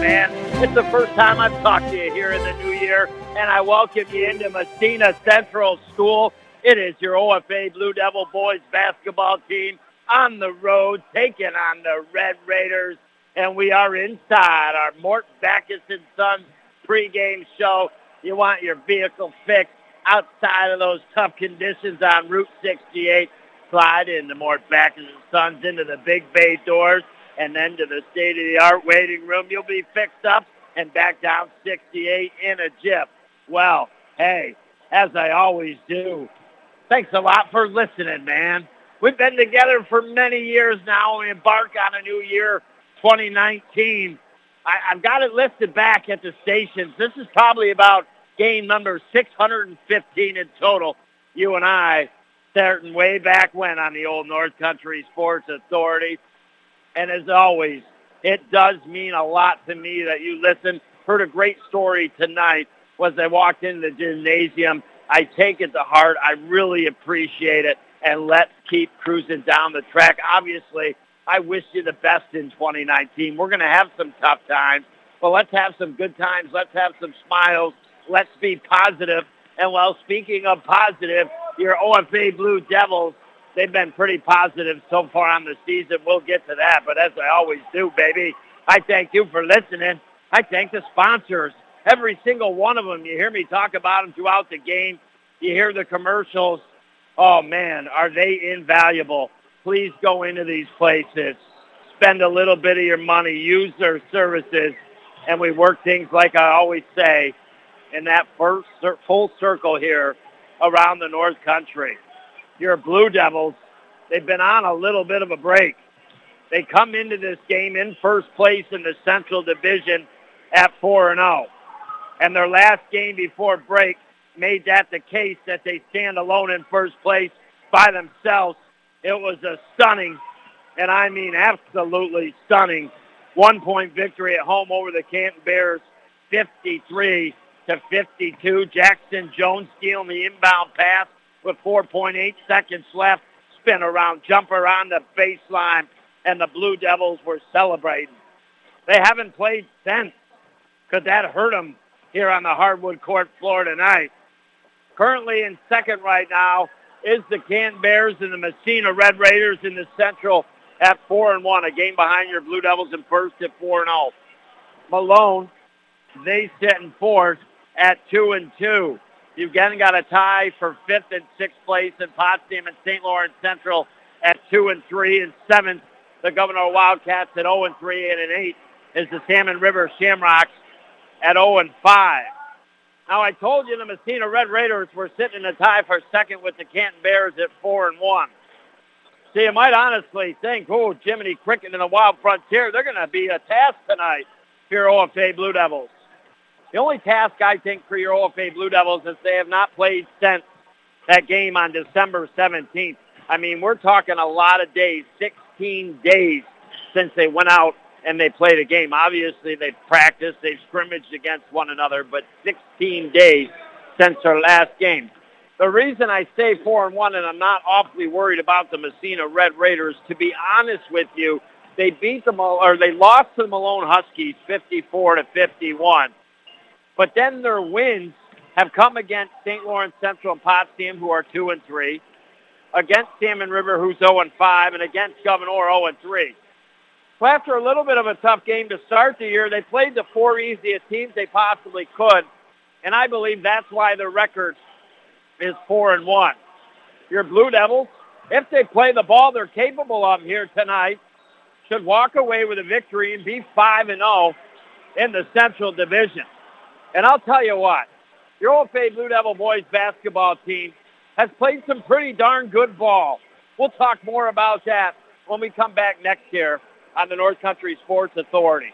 man. It's the first time I've talked to you here in the new year, and I welcome you into Massena Central School. It is your OFA Blue Devil boys basketball team on the road taking on the Red Raiders, and we are inside our Mort Backus and Sons pregame show. You want your vehicle fixed outside of those tough conditions on Route 68. Slide into Mort Backus and Sons into the big bay doors and then to the state-of-the-art waiting room. You'll be fixed up and back down 68 in a jiff. Well, hey, as I always do, thanks a lot for listening, man. We've been together for many years now. We embark on a new year, 2019. I, I've got it listed back at the stations. This is probably about game number 615 in total. You and I starting way back when on the old North Country Sports Authority. And as always, it does mean a lot to me that you listen. Heard a great story tonight was I walked into the gymnasium. I take it to heart. I really appreciate it. And let's keep cruising down the track. Obviously, I wish you the best in 2019. We're going to have some tough times, but let's have some good times. Let's have some smiles. Let's be positive. And while speaking of positive, your OFA Blue Devils they've been pretty positive so far on the season. We'll get to that, but as I always do, baby, I thank you for listening. I thank the sponsors, every single one of them. You hear me talk about them throughout the game. You hear the commercials. Oh, man, are they invaluable. Please go into these places. Spend a little bit of your money. Use their services. And we work things like I always say in that first full circle here around the North Country your Blue Devils, they've been on a little bit of a break. They come into this game in first place in the Central Division at 4 and 0. And their last game before break made that the case that they stand alone in first place by themselves. It was a stunning, and I mean absolutely stunning, one-point victory at home over the Canton Bears, 53 to 52. Jackson Jones stealing the inbound pass with 4.8 seconds left. Spin around, jumper on the baseline, and the Blue Devils were celebrating. They haven't played since. Could that hurt them here on the hardwood court floor tonight? Currently in second right now is the Canton Bears and the Massena Red Raiders in the Central at 4 and 1, a game behind your Blue Devils in first at 4 and 0. Malone, they sit in fourth at 2 and 2. You've again got a tie for fifth and sixth place in Potsdam and St. Lawrence Central at two and three and seventh. The Gouverneur Wildcats at 0 and 3 and an 8 is the Salmon River Shamrocks at 0 and 5. Now I told you the Massena Red Raiders were sitting in a tie for second with the Canton Bears at 4 and 1. So you might honestly think, oh, Jiminy Cricket and the Wild Frontier, they're going to be a task tonight here OFA Blue Devils. The only task I think for your OFA Blue Devils is they have not played since that game on December 17th. I mean, we're talking a lot of days, 16 days since they went out and they played a game. Obviously, they've practiced, they've scrimmaged against one another, but 16 days since their last game. The reason I say four and one, and I'm not awfully worried about the Massena Red Raiders, to be honest with you, they beat them or they lost to the Malone Huskies 54 to 51. But then their wins have come against St. Lawrence Central and Potsdam, who are 2 and 3, against Salmon River, who's 0 and 5, and against Gouverneur, 0 and 3. So after a little bit of a tough game to start the year, they played the four easiest teams they possibly could, and I believe that's why their record is 4 and 1. Your Blue Devils, if they play the ball they're capable of here tonight, should walk away with a victory and be 5 and 0 in the Central Division. And I'll tell you what, your OFA Blue Devil boys basketball team has played some pretty darn good ball. We'll talk more about that when we come back next year on the North Country Sports Authority.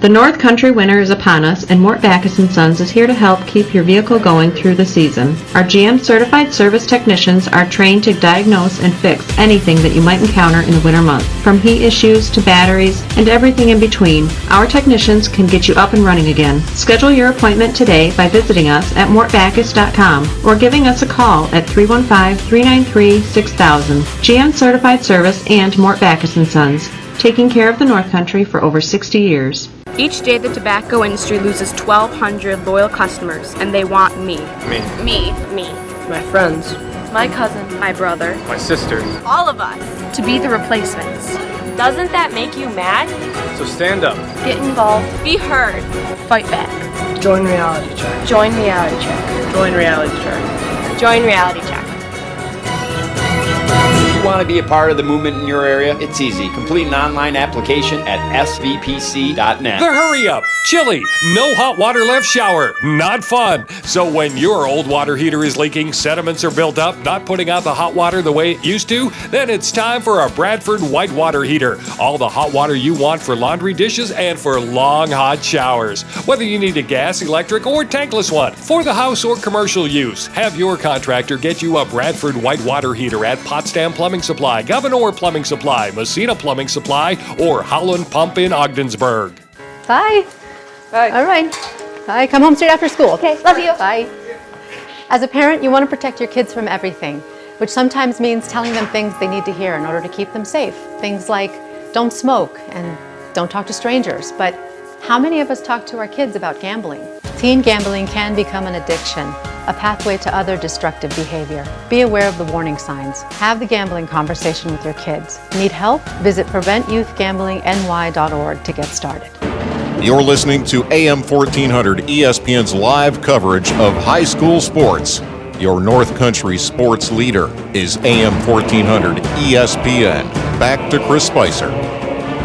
The North Country winter is upon us, and Mort Backus & Sons is here to help keep your vehicle going through the season. Our GM certified service technicians are trained to diagnose and fix anything that you might encounter in the winter months, from heat issues to batteries and everything in between. Our technicians can get you up and running again. Schedule your appointment today by visiting us at mortbackus.com or giving us a call at 315-393-6000. GM certified service and Mort Backus & Sons, taking care of the North Country for over 60 years. Each day, the tobacco industry loses 1,200 loyal customers, and they want me. Me. Me. Me. My friends. My cousin. My brother. My sister. All of us. To be the replacements. Doesn't that make you mad? So stand up. Get involved. Be heard. Fight back. Join Reality Check. Join Reality Check. Join Reality Check. Join Reality Check want to be a part of the movement in your area, it's easy. Complete an online application at svpc.net. The hurry up, chilly, no hot water left shower, not fun. So when your old water heater is leaking, sediments are built up, not putting out the hot water the way it used to, then it's time for a Bradford white water heater. All the hot water you want for laundry dishes and for long hot showers. Whether you need a gas, electric, or tankless one for the house or commercial use, have your contractor get you a Bradford white water heater at Potsdam Plumbing Plumbing Supply, Gouverneur Plumbing Supply, Massena Plumbing Supply, or Howland Pump in Ogdensburg. Bye. Bye. All right. Bye. Come home straight after school. Okay. Love you. Bye. As a parent, you want to protect your kids from everything, which sometimes means telling them things they need to hear in order to keep them safe. Things like don't smoke and don't talk to strangers. But how many of us talk to our kids about gambling? Teen gambling can become an addiction, a pathway to other destructive behavior. Be aware of the warning signs. Have the gambling conversation with your kids. Need help? Visit PreventYouthGamblingNY.org to get started. You're listening to AM 1400 ESPN's live coverage of high school sports. Your North Country sports leader is AM 1400 ESPN. Back to Chris Spicer.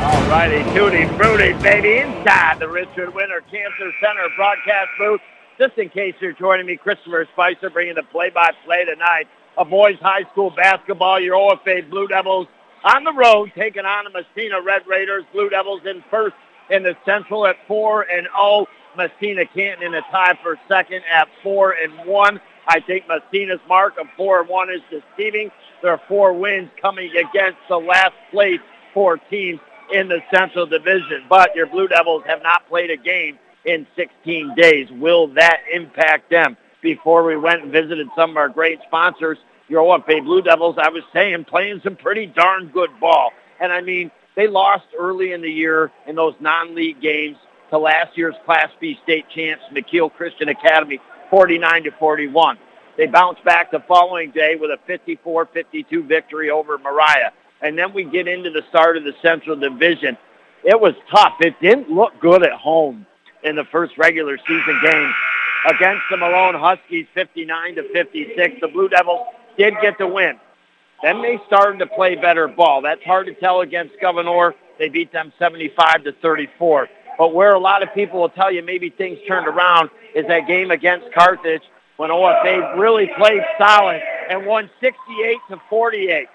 All righty, tutti frutti, baby, inside the Richard Winter Cancer Center broadcast booth. Just in case you're joining me, Christopher Spicer bringing the play-by-play tonight of boys high school basketball. Your OFA Blue Devils on the road taking on the Massena Red Raiders. Blue Devils in first in the Central at 4 and 0. Massena Canton in a tie for second at 4 and 1. I think Massena's mark of 4 and 1 is deceiving. There are four wins coming against the last place four teams in the Central Division, but your Blue Devils have not played a game in 16 days. Will that impact them? Before we went and visited some of our great sponsors, your OFA Blue Devils, I was saying, playing some pretty darn good ball. And I mean, they lost early in the year in those non-league games to last year's Class B state champs, Mekeel Christian Academy, 49 to 41. They bounced back the following day with a 54-52 victory over Moriah and then we get into the start of the Central Division. It was tough. It didn't look good at home in the first regular season game against the Malone Huskies, 59 to 56. The Blue Devils did get the win. Then they started to play better ball. That's hard to tell against Gouverneur. They beat them 75 to 34. But where a lot of people will tell you maybe things turned around is that game against Carthage when OFA really played solid and won 68 to 48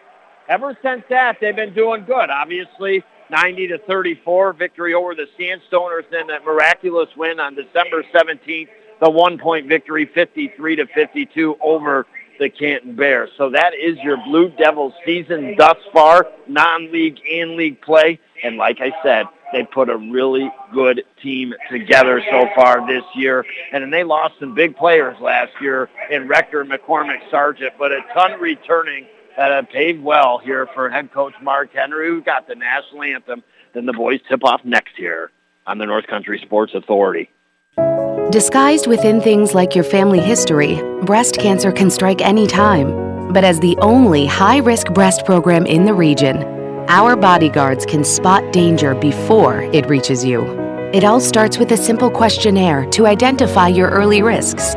ever since that, they've been doing good. Obviously, 90 to 34 victory over the Sandstoners, then that miraculous win on December 17th, the one-point victory, 53 to 52 over the Canton Bears. So that is your Blue Devils season thus far, non-league and league play. And like I said, they put a really good team together so far this year. And then they lost some big players last year in Rector McCormick Sargent, but a ton returning that have paved well here for head coach Mark Henry, We've got the national anthem. Then the boys tip off next year on the North Country Sports Authority. Disguised within things like your family history, breast cancer can strike any time. But as the only high risk breast program in the region, our bodyguards can spot danger before it reaches you. It all starts with a simple questionnaire to identify your early risks.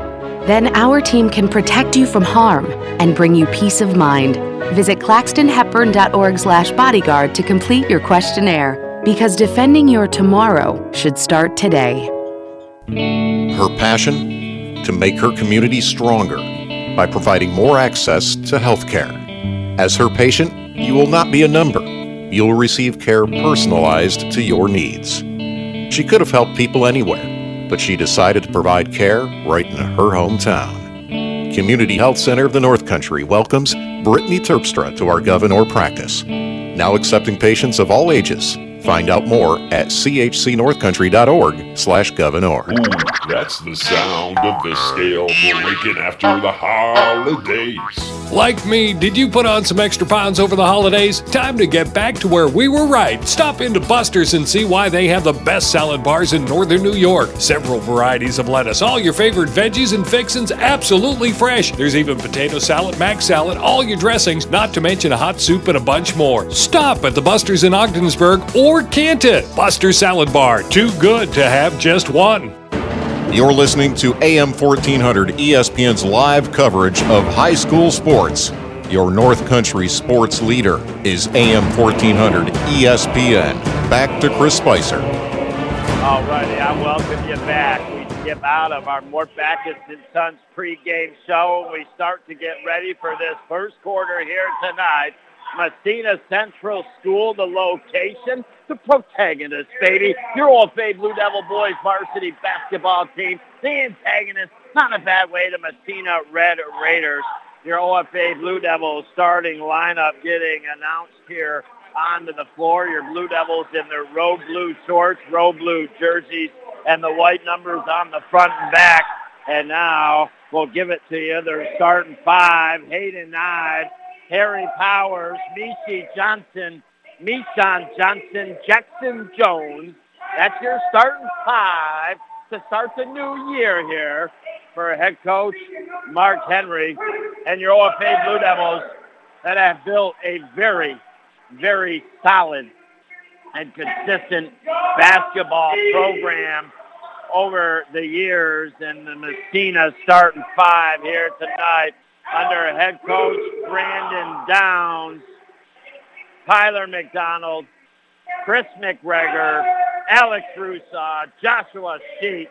Then our team can protect you from harm and bring you peace of mind. Visit claxtonhepburn.org slash bodyguard to complete your questionnaire because defending your tomorrow should start today. Her passion? To make her community stronger by providing more access to health care. As her patient, you will not be a number. You'll receive care personalized to your needs. She could have helped people anywhere but she decided to provide care right in her hometown. Community Health Center of the North Country welcomes Brittany Terpstra to our Gouverneur practice. Now accepting patients of all ages. Find out more at chcnorthcountry.org slash Gouverneur. That's the sound of the scale breaking after the holidays. Like me, did you put on some extra pounds over the holidays? Time to get back to where we were right. Stop into Buster's and see why they have the best salad bars in northern New York. Several varieties of lettuce, all your favorite veggies and fixins absolutely fresh. There's even potato salad, mac salad, all your dressings, not to mention a hot soup and a bunch more. Stop at the Buster's in Ogdensburg or Canton. Buster's Salad Bar, too good to have just one. You're listening to AM 1400 ESPN's live coverage of high school sports. Your North Country sports leader is AM 1400 ESPN. Back to Chris Spicer. All righty, I welcome you back. We skip out of our Mort Backus and Sons pregame show and we start to get ready for this first quarter here tonight. Massena Central School, the location, the protagonist, baby. Your OFA Blue Devil Boys varsity basketball team, the antagonist, not a bad way, the Massena Red Raiders. Your OFA Blue Devils starting lineup getting announced here onto the floor. Your Blue Devils in their road blue shorts, road blue jerseys, and the white numbers on the front and back. And now we'll give it to you. They're starting five. Hayden Nye, Harry Powers, Mishi Johnson, Mishan Johnson, Jackson Jones. That's your starting five to start the new year here for head coach Mark Henry and your OFA Blue Devils that have built a very, very solid and consistent basketball program over the years. And the Massena starting five here tonight under head coach Brandon Downs, Tyler McDonald, Chris McGregor, Alex Rusaw, Joshua Sheet,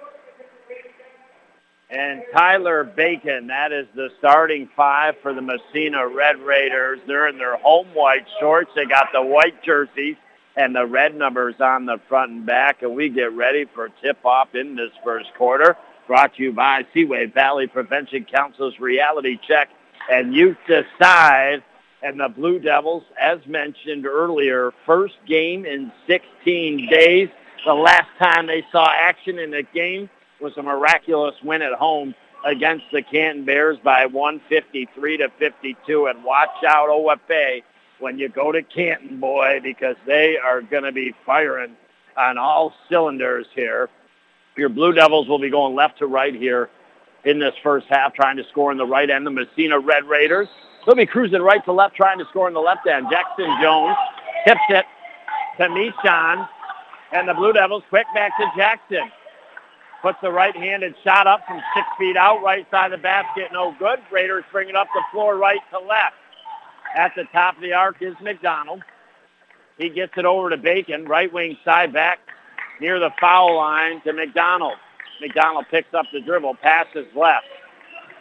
and Tyler Bacon. That is the starting five for the Massena Red Raiders. They're in their home white shorts. They got the white jerseys and the red numbers on the front and back, and we get ready for tip-off in this first quarter. Brought to you by Seaway Valley Prevention Council's Reality Check and Youth Decide. And the Blue Devils, as mentioned earlier, first game in 16 days. The last time they saw action in a game was a miraculous win at home against the Canton Bears by 153 to 52. And watch out, OFA, when you go to Canton, boy, because they are going to be firing on all cylinders here. Your Blue Devils will be going left to right here in this first half, trying to score in the right end. The Massena Red Raiders, they'll be cruising right to left, trying to score in the left end. Jackson Jones tips it to Mishan, and the Blue Devils quick back to Jackson. Puts the right-handed shot up from six feet out, right side of the basket, no good. Raiders bring it up the floor right to left. At the top of the arc is McDonald. He gets it over to Bacon, right wing side back near the foul line to McDonald. McDonald picks up the dribble, passes left.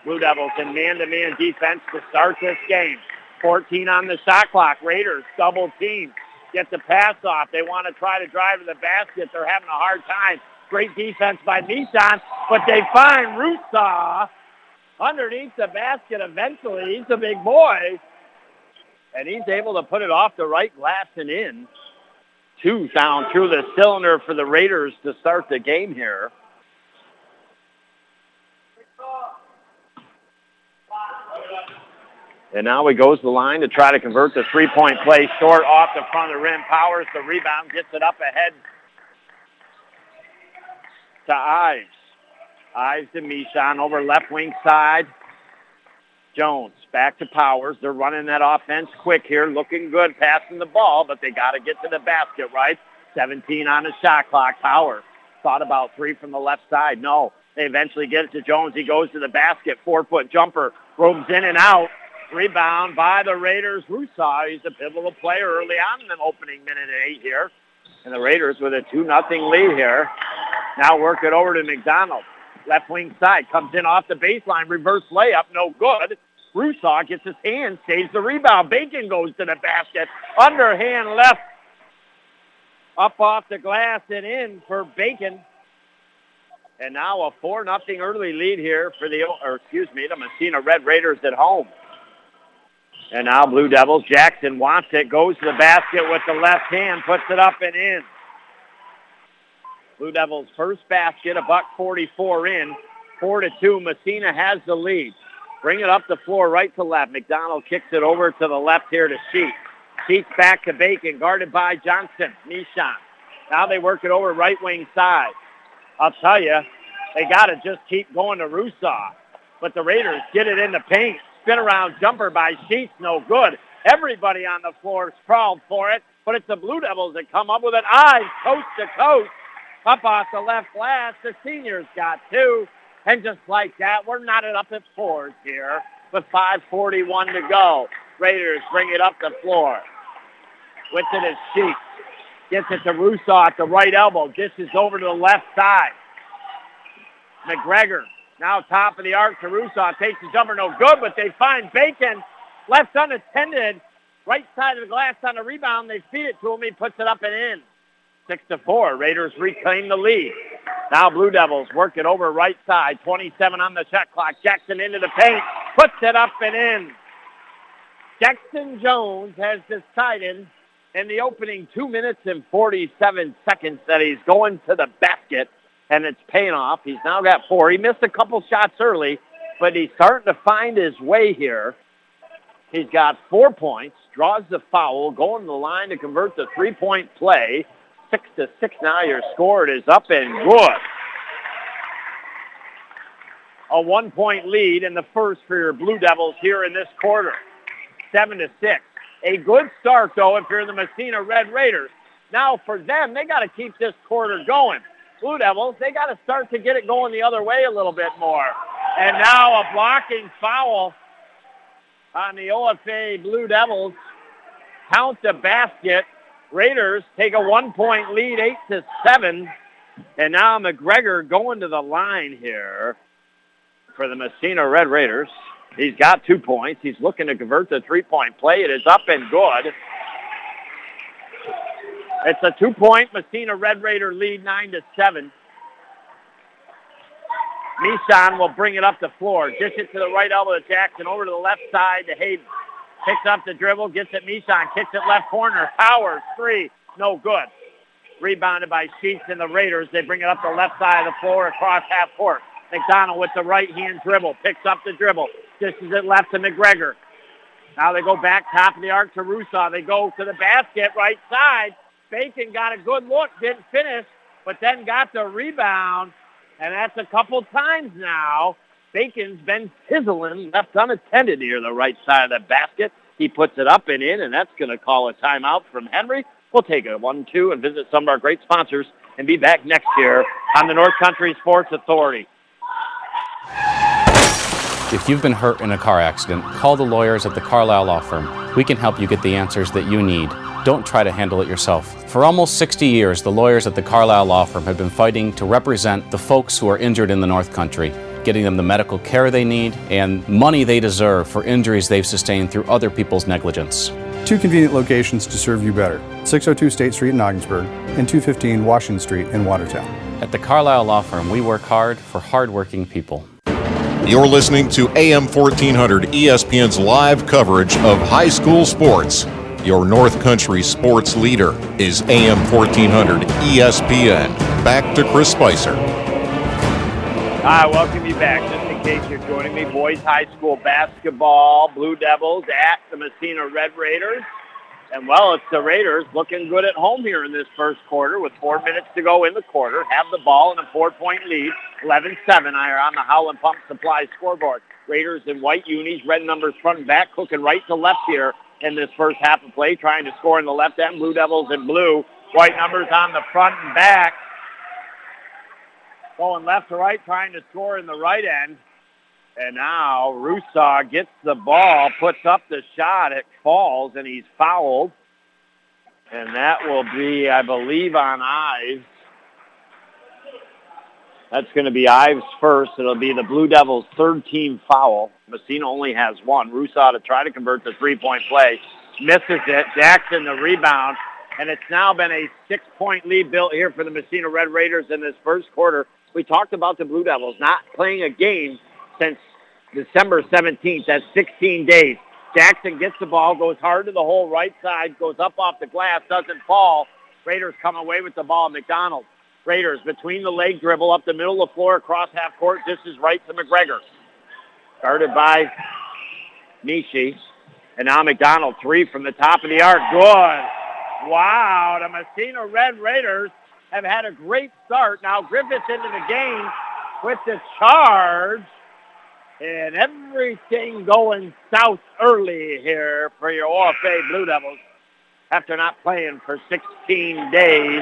Blue Devils in man-to-man defense to start this game. 14 on the shot clock. Raiders double team. Get the pass off. They want to try to drive to the basket. They're having a hard time. Great defense by Nissan, but they find Rusaw underneath the basket eventually. He's a big boy, and he's able to put it off the right glass and in. Two down through the cylinder for the Raiders to start the game here. And now he goes the line to try to convert the three-point play short off the front of the rim. Powers the rebound, gets it up ahead to Ives. Ives to Mishan over left wing side. Jones back to Powers. They're running that offense quick here, looking good, passing the ball, but they got to get to the basket, right? 17 on the shot clock. Powers thought about three from the left side. No. They eventually get it to Jones. He goes to the basket. Four-foot jumper. Roams in and out. Rebound by the Raiders. Rusaw, he's a pivotal player early on in the opening minute and eight here. And the Raiders with a 2 nothing lead here. Now work it over to McDonald. Left wing side. Comes in off the baseline. Reverse layup. No good. Rusaw gets his hand. Saves the rebound. Bacon goes to the basket. Underhand left. Up off the glass and in for Bacon. And now a 4 nothing early lead here for the, or excuse me, the Massena Red Raiders at home. And now Blue Devils. Jackson wants it, goes to the basket with the left hand, puts it up and in. Blue Devils first basket, a buck 44 in. Four to two. Massena has the lead. Bring it up the floor right to left. McDonald kicks it over to the left here to Sheets. Sheets back to Bacon, guarded by Johnson. Nishan. Now they work it over right wing side. I'll tell you, they got to just keep going to Rusaw. But the Raiders get it in the paint. Spin around jumper by Sheets, no good. Everybody on the floor sprawled for it, but it's the Blue Devils that come up with it. Ives coast to coast. Up off the left glass. The seniors got two. And just like that, we're knotted up at fours here with 5.41 to go. Raiders bring it up the floor. With it is Sheets. Gets it to Rusaw at the right elbow. Dishes over to the left side. McGregor now top of the arc Caruso Takes the jumper, no good, but they find Bacon left unattended. Right side of the glass on the rebound. They feed it to him. He puts it up and in. Six to four. Raiders reclaim the lead. Now Blue Devils work it over right side. 27 on the shot clock. Jackson into the paint. Puts it up and in. Jackson Jones has decided in the opening two minutes and 47 seconds that he's going to the basket, and it's paying off. He's now got four. He missed a couple shots early, but he's starting to find his way here. He's got four points, draws the foul, going to the line to convert the three-point play. Six to six now. Your score is up and good. A one-point lead in the first for your Blue Devils here in this quarter. Seven to six. A good start, though, if you're the Massena Red Raiders. Now, for them, they got to keep this quarter going. Blue Devils, they got to start to get it going the other way a little bit more. And now a blocking foul on the OFA Blue Devils. Count the basket. Raiders take a one-point lead, 8 to seven. And now McGregor going to the line here for the Massena Red Raiders. He's got two points. He's looking to convert the three-point play. It is up and good. It's a two-point Massena Red Raider lead, 9 to 7. Nishan will bring it up the floor. Dish it to the right elbow to Jackson. Over to the left side to Hayden. Picks up the dribble. Gets it Nishan. Kicks it left corner. Powers. Three. No good. Rebounded by Sheets and the Raiders. They bring it up the left side of the floor across half court. McDonald with the right hand dribble. Picks up the dribble. Dishes it left to McGregor. Now they go back top of the arc to Rusaw. They go to the basket right side. Bacon got a good look. Didn't finish, but then got the rebound. And that's a couple times now. Bacon's been sizzling, left unattended here, the right side of the basket. He puts it up and in, and that's going to call a timeout from Henry. We'll take a one, two, and visit some of our great sponsors and be back next year on the North Country Sports Authority. If you've been hurt in a car accident, call the lawyers at the Carlisle Law Firm. We can help you get the answers that you need. Don't try to handle it yourself. For almost 60 years, the lawyers at the Carlisle Law Firm have been fighting to represent the folks who are injured in the North Country, getting them the medical care they need and money they deserve for injuries they've sustained through other people's negligence. Two convenient locations to serve you better 602 State Street in Ogdensburg and 215 Washington Street in Watertown. At the Carlisle Law Firm, we work hard for hardworking people. You're listening to AM 1400 ESPN's live coverage of high school sports. Your North Country sports leader is AM 1400 ESPN. Back to Chris Spicer. I welcome you back. Just in case you're joining me, boys high school basketball, Blue Devils at the Massena Red Raiders. And well, it's the Raiders looking good at home here in this first quarter with four minutes to go in the quarter. Have the ball in a four-point lead. 11-7 are on the Howland Pump Supply scoreboard. Raiders in white unis, red numbers front and back, cooking right to left here in this first half of play, trying to score in the left end. Blue Devils in blue. White numbers on the front and back. Going left to right, trying to score in the right end. And now Rusaw gets the ball, puts up the shot. It falls, and he's fouled. And that will be, I believe, on Ives. That's going to be Ives first. It'll be the Blue Devils' third team foul. Massena only has one. Rusaw to try to convert the three-point play. Misses it. Jackson the rebound. And it's now been a six-point lead built here for the Massena Red Raiders in this first quarter. We talked about the Blue Devils not playing a game since December 17th. That's 16 days. Jackson gets the ball, goes hard to the hole right side, goes up off the glass, doesn't fall. Raiders come away with the ball. McDonald Raiders between the leg dribble up the middle of the floor across half court. This is right to McGregor. Guarded by Nishi. And now McDonald, three from the top of the arc. Good. Wow, the Massena Red Raiders have had a great start. Now Griffiths into the game with the charge. And everything going south early here for your OFA Blue Devils after not playing for 16 days.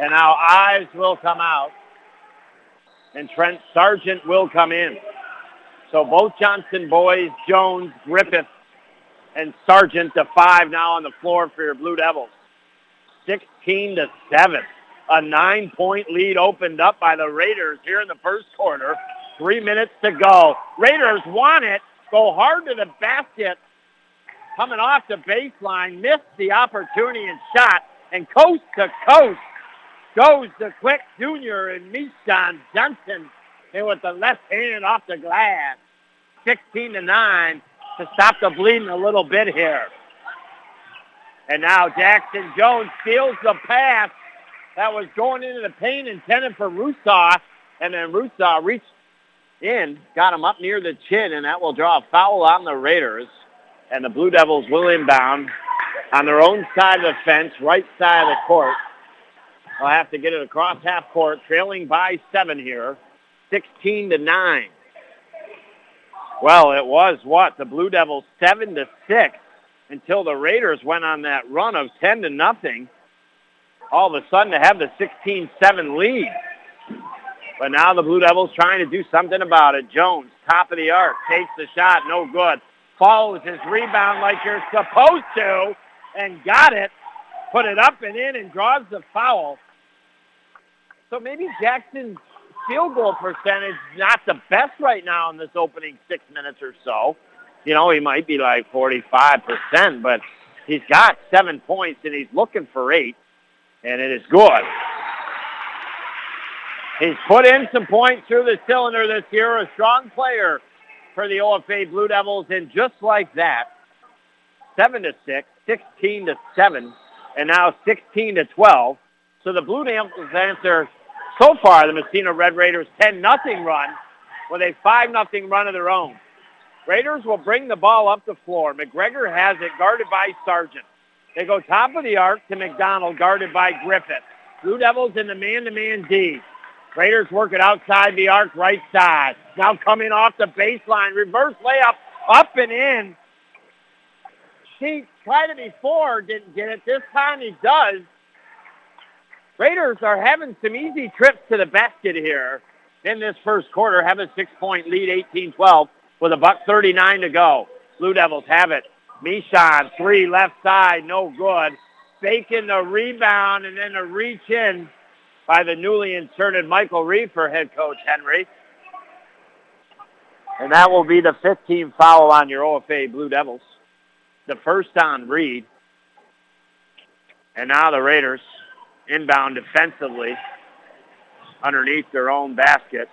And now Ives will come out. And Trent Sargent will come in. So both Johnson boys, Jones, Griffith, and Sargent, the five now on the floor for your Blue Devils. 16 to 7. A nine-point lead opened up by the Raiders here in the first quarter. Three minutes to go. Raiders want it. Go hard to the basket. Coming off the baseline, missed the opportunity and shot. And coast to coast goes to quick junior and Mishan Johnson. And with the left hand off the glass. 16 to 9 to stop the bleeding a little bit here. And now Jackson Jones steals the pass that was going into the paint intended for Rusaw. And then Rusaw reached in, got him up near the chin, and that will draw a foul on the Raiders. And the Blue Devils will inbound on their own side of the fence, right side of the court. They'll have to get it across half court, trailing by seven here, 16 to 9. Well, it was what? The Blue Devils 7 to 6 until the Raiders went on that run of 10 to nothing. All of a sudden to have the 16-7 lead. But now the Blue Devils trying to do something about it. Jones, top of the arc, takes the shot, no good. Follows his rebound like you're supposed to and got it. Put it up and in and draws the foul. So maybe Jackson's field goal percentage is not the best right now in this opening six minutes or so. You know, he might be like 45%, but he's got seven points and he's looking for eight, and it is good. He's put in some points through the cylinder this year, a strong player for the OFA Blue Devils, and just like that, 7 to 6, 16 to 7, and now 16 to 12. So the Blue Devils answer so far the Massena Red Raiders 10 nothing run with a 5 nothing run of their own. Raiders will bring the ball up the floor. McGregor has it guarded by Sargent. They go top of the arc to McDonald guarded by Griffith. Blue Devils in the man-to-man D. Raiders work it outside the arc right side. Now coming off the baseline. Reverse layup up and in. She tried it before, didn't get it. This time he does. Raiders are having some easy trips to the basket here in this first quarter. Have a six-point lead, 18-12, with a buck 39 to go. Blue Devils have it. Mishon, three left side, no good. Faking the rebound and then a reach in by the newly inserted Michael Reed for head coach Henry. And that will be the 15th foul on your OFA Blue Devils. The first on Reed. And now the Raiders inbound defensively underneath their own basket.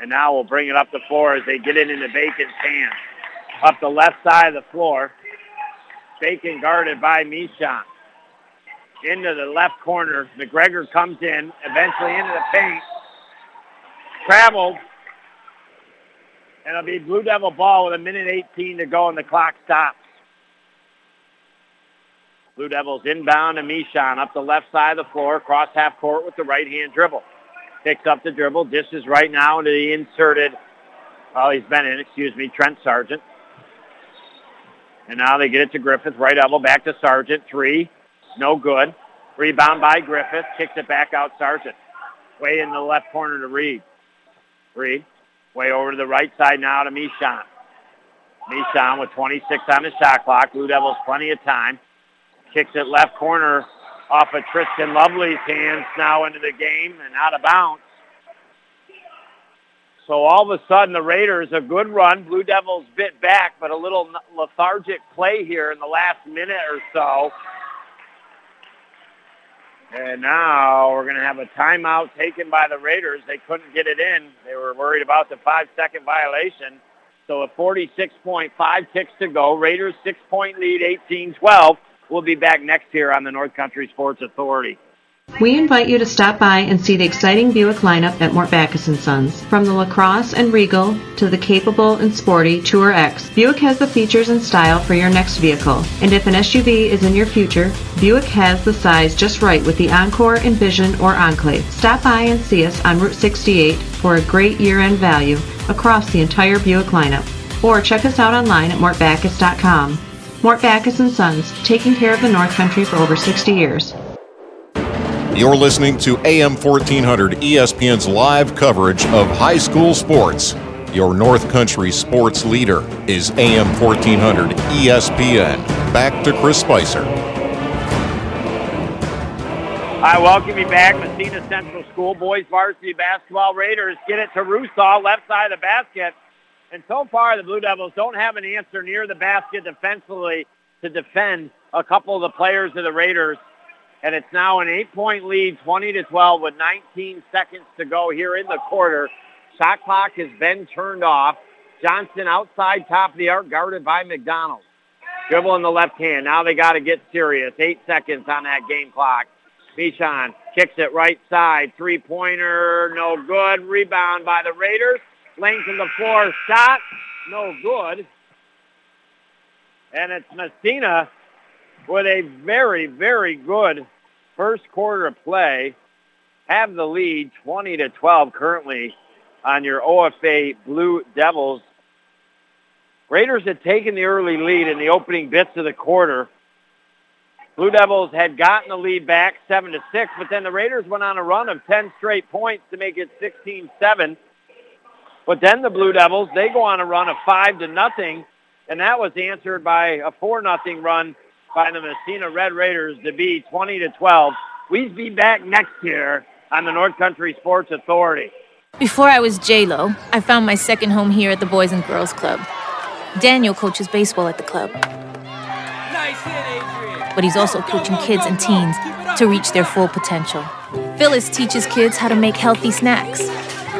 And now we'll bring it up the floor as they get it into Bacon's hands. Up the left side of the floor. Bacon guarded by Michon into the left corner. McGregor comes in, eventually into the paint. Traveled. And it'll be Blue Devil ball with a minute 18 to go and the clock stops. Blue Devils inbound to Michon up the left side of the floor, across half court with the right-hand dribble. Picks up the dribble, dishes right now into the inserted, well, he's been in, excuse me, Trent Sargent. And now they get it to Griffith, right elbow back to Sargent. Three, no good. Rebound by Griffith. Kicks it back out Sargent. Way in the left corner to Reed. Reed. Way over to the right side now to Michon. Michon with 26 on the shot clock. Blue Devils plenty of time. Kicks it left corner off of Tristan Lovely's hands now into the game and out of bounds. So all of a sudden the Raiders, a good run. Blue Devils bit back, but a little lethargic play here in the last minute or so. And now we're going to have a timeout taken by the Raiders. They couldn't get it in. They were worried about the five-second violation. So a 46.5 ticks to go. Raiders six-point lead, 18-12. We'll be back next year on the North Country Sports Authority. We invite you to stop by and see the exciting Buick lineup at Mort Backus & Sons. From the LaCrosse and Regal to the capable and sporty Tour X, Buick has the features and style for your next vehicle. And if an SUV is in your future, Buick has the size just right with the Encore, Envision, or Enclave. Stop by and see us on Route 68 for a great year-end value across the entire Buick lineup. Or check us out online at mortbackus.com. Mort Backus & Sons, taking care of the North Country for over 60 years. You're listening to AM 1400 ESPN's live coverage of high school sports. Your North Country sports leader is AM 1400 ESPN. Back to Chris Spicer. I welcome you back, Massena Central School boys varsity basketball Raiders get it to Rusaw, left side of the basket. And so far, the Blue Devils don't have an answer near the basket defensively to defend a couple of the players of the Raiders and it's now an eight-point lead, 20 to 12, with 19 seconds to go here in the quarter. Shot clock has been turned off. Johnson outside top of the arc, guarded by McDonald. Dribble in the left hand. Now they got to get serious. Eight seconds on that game clock. Bichon kicks it right side. Three-pointer, no good. Rebound by the Raiders. Length of the floor shot, no good. And it's Massena with a very, very good first quarter play. Have the lead 20 to 12 currently on your OFA Blue Devils. Raiders had taken the early lead in the opening bits of the quarter. Blue Devils had gotten the lead back 7 to 6, but then the Raiders went on a run of 10 straight points to make it 16-7. But then the Blue Devils, they go on a run of 5 to nothing, and that was answered by a 4 nothing run by the Massena Red Raiders to be 20 to 12. We'll be back next year on the North Country Sports Authority. Before I was J-Lo, I found my second home here at the Boys and Girls Club. Daniel coaches baseball at the club. Nice hit, Adrian. But he's also coaching kids and teens to reach their full potential. Phyllis teaches kids how to make healthy snacks,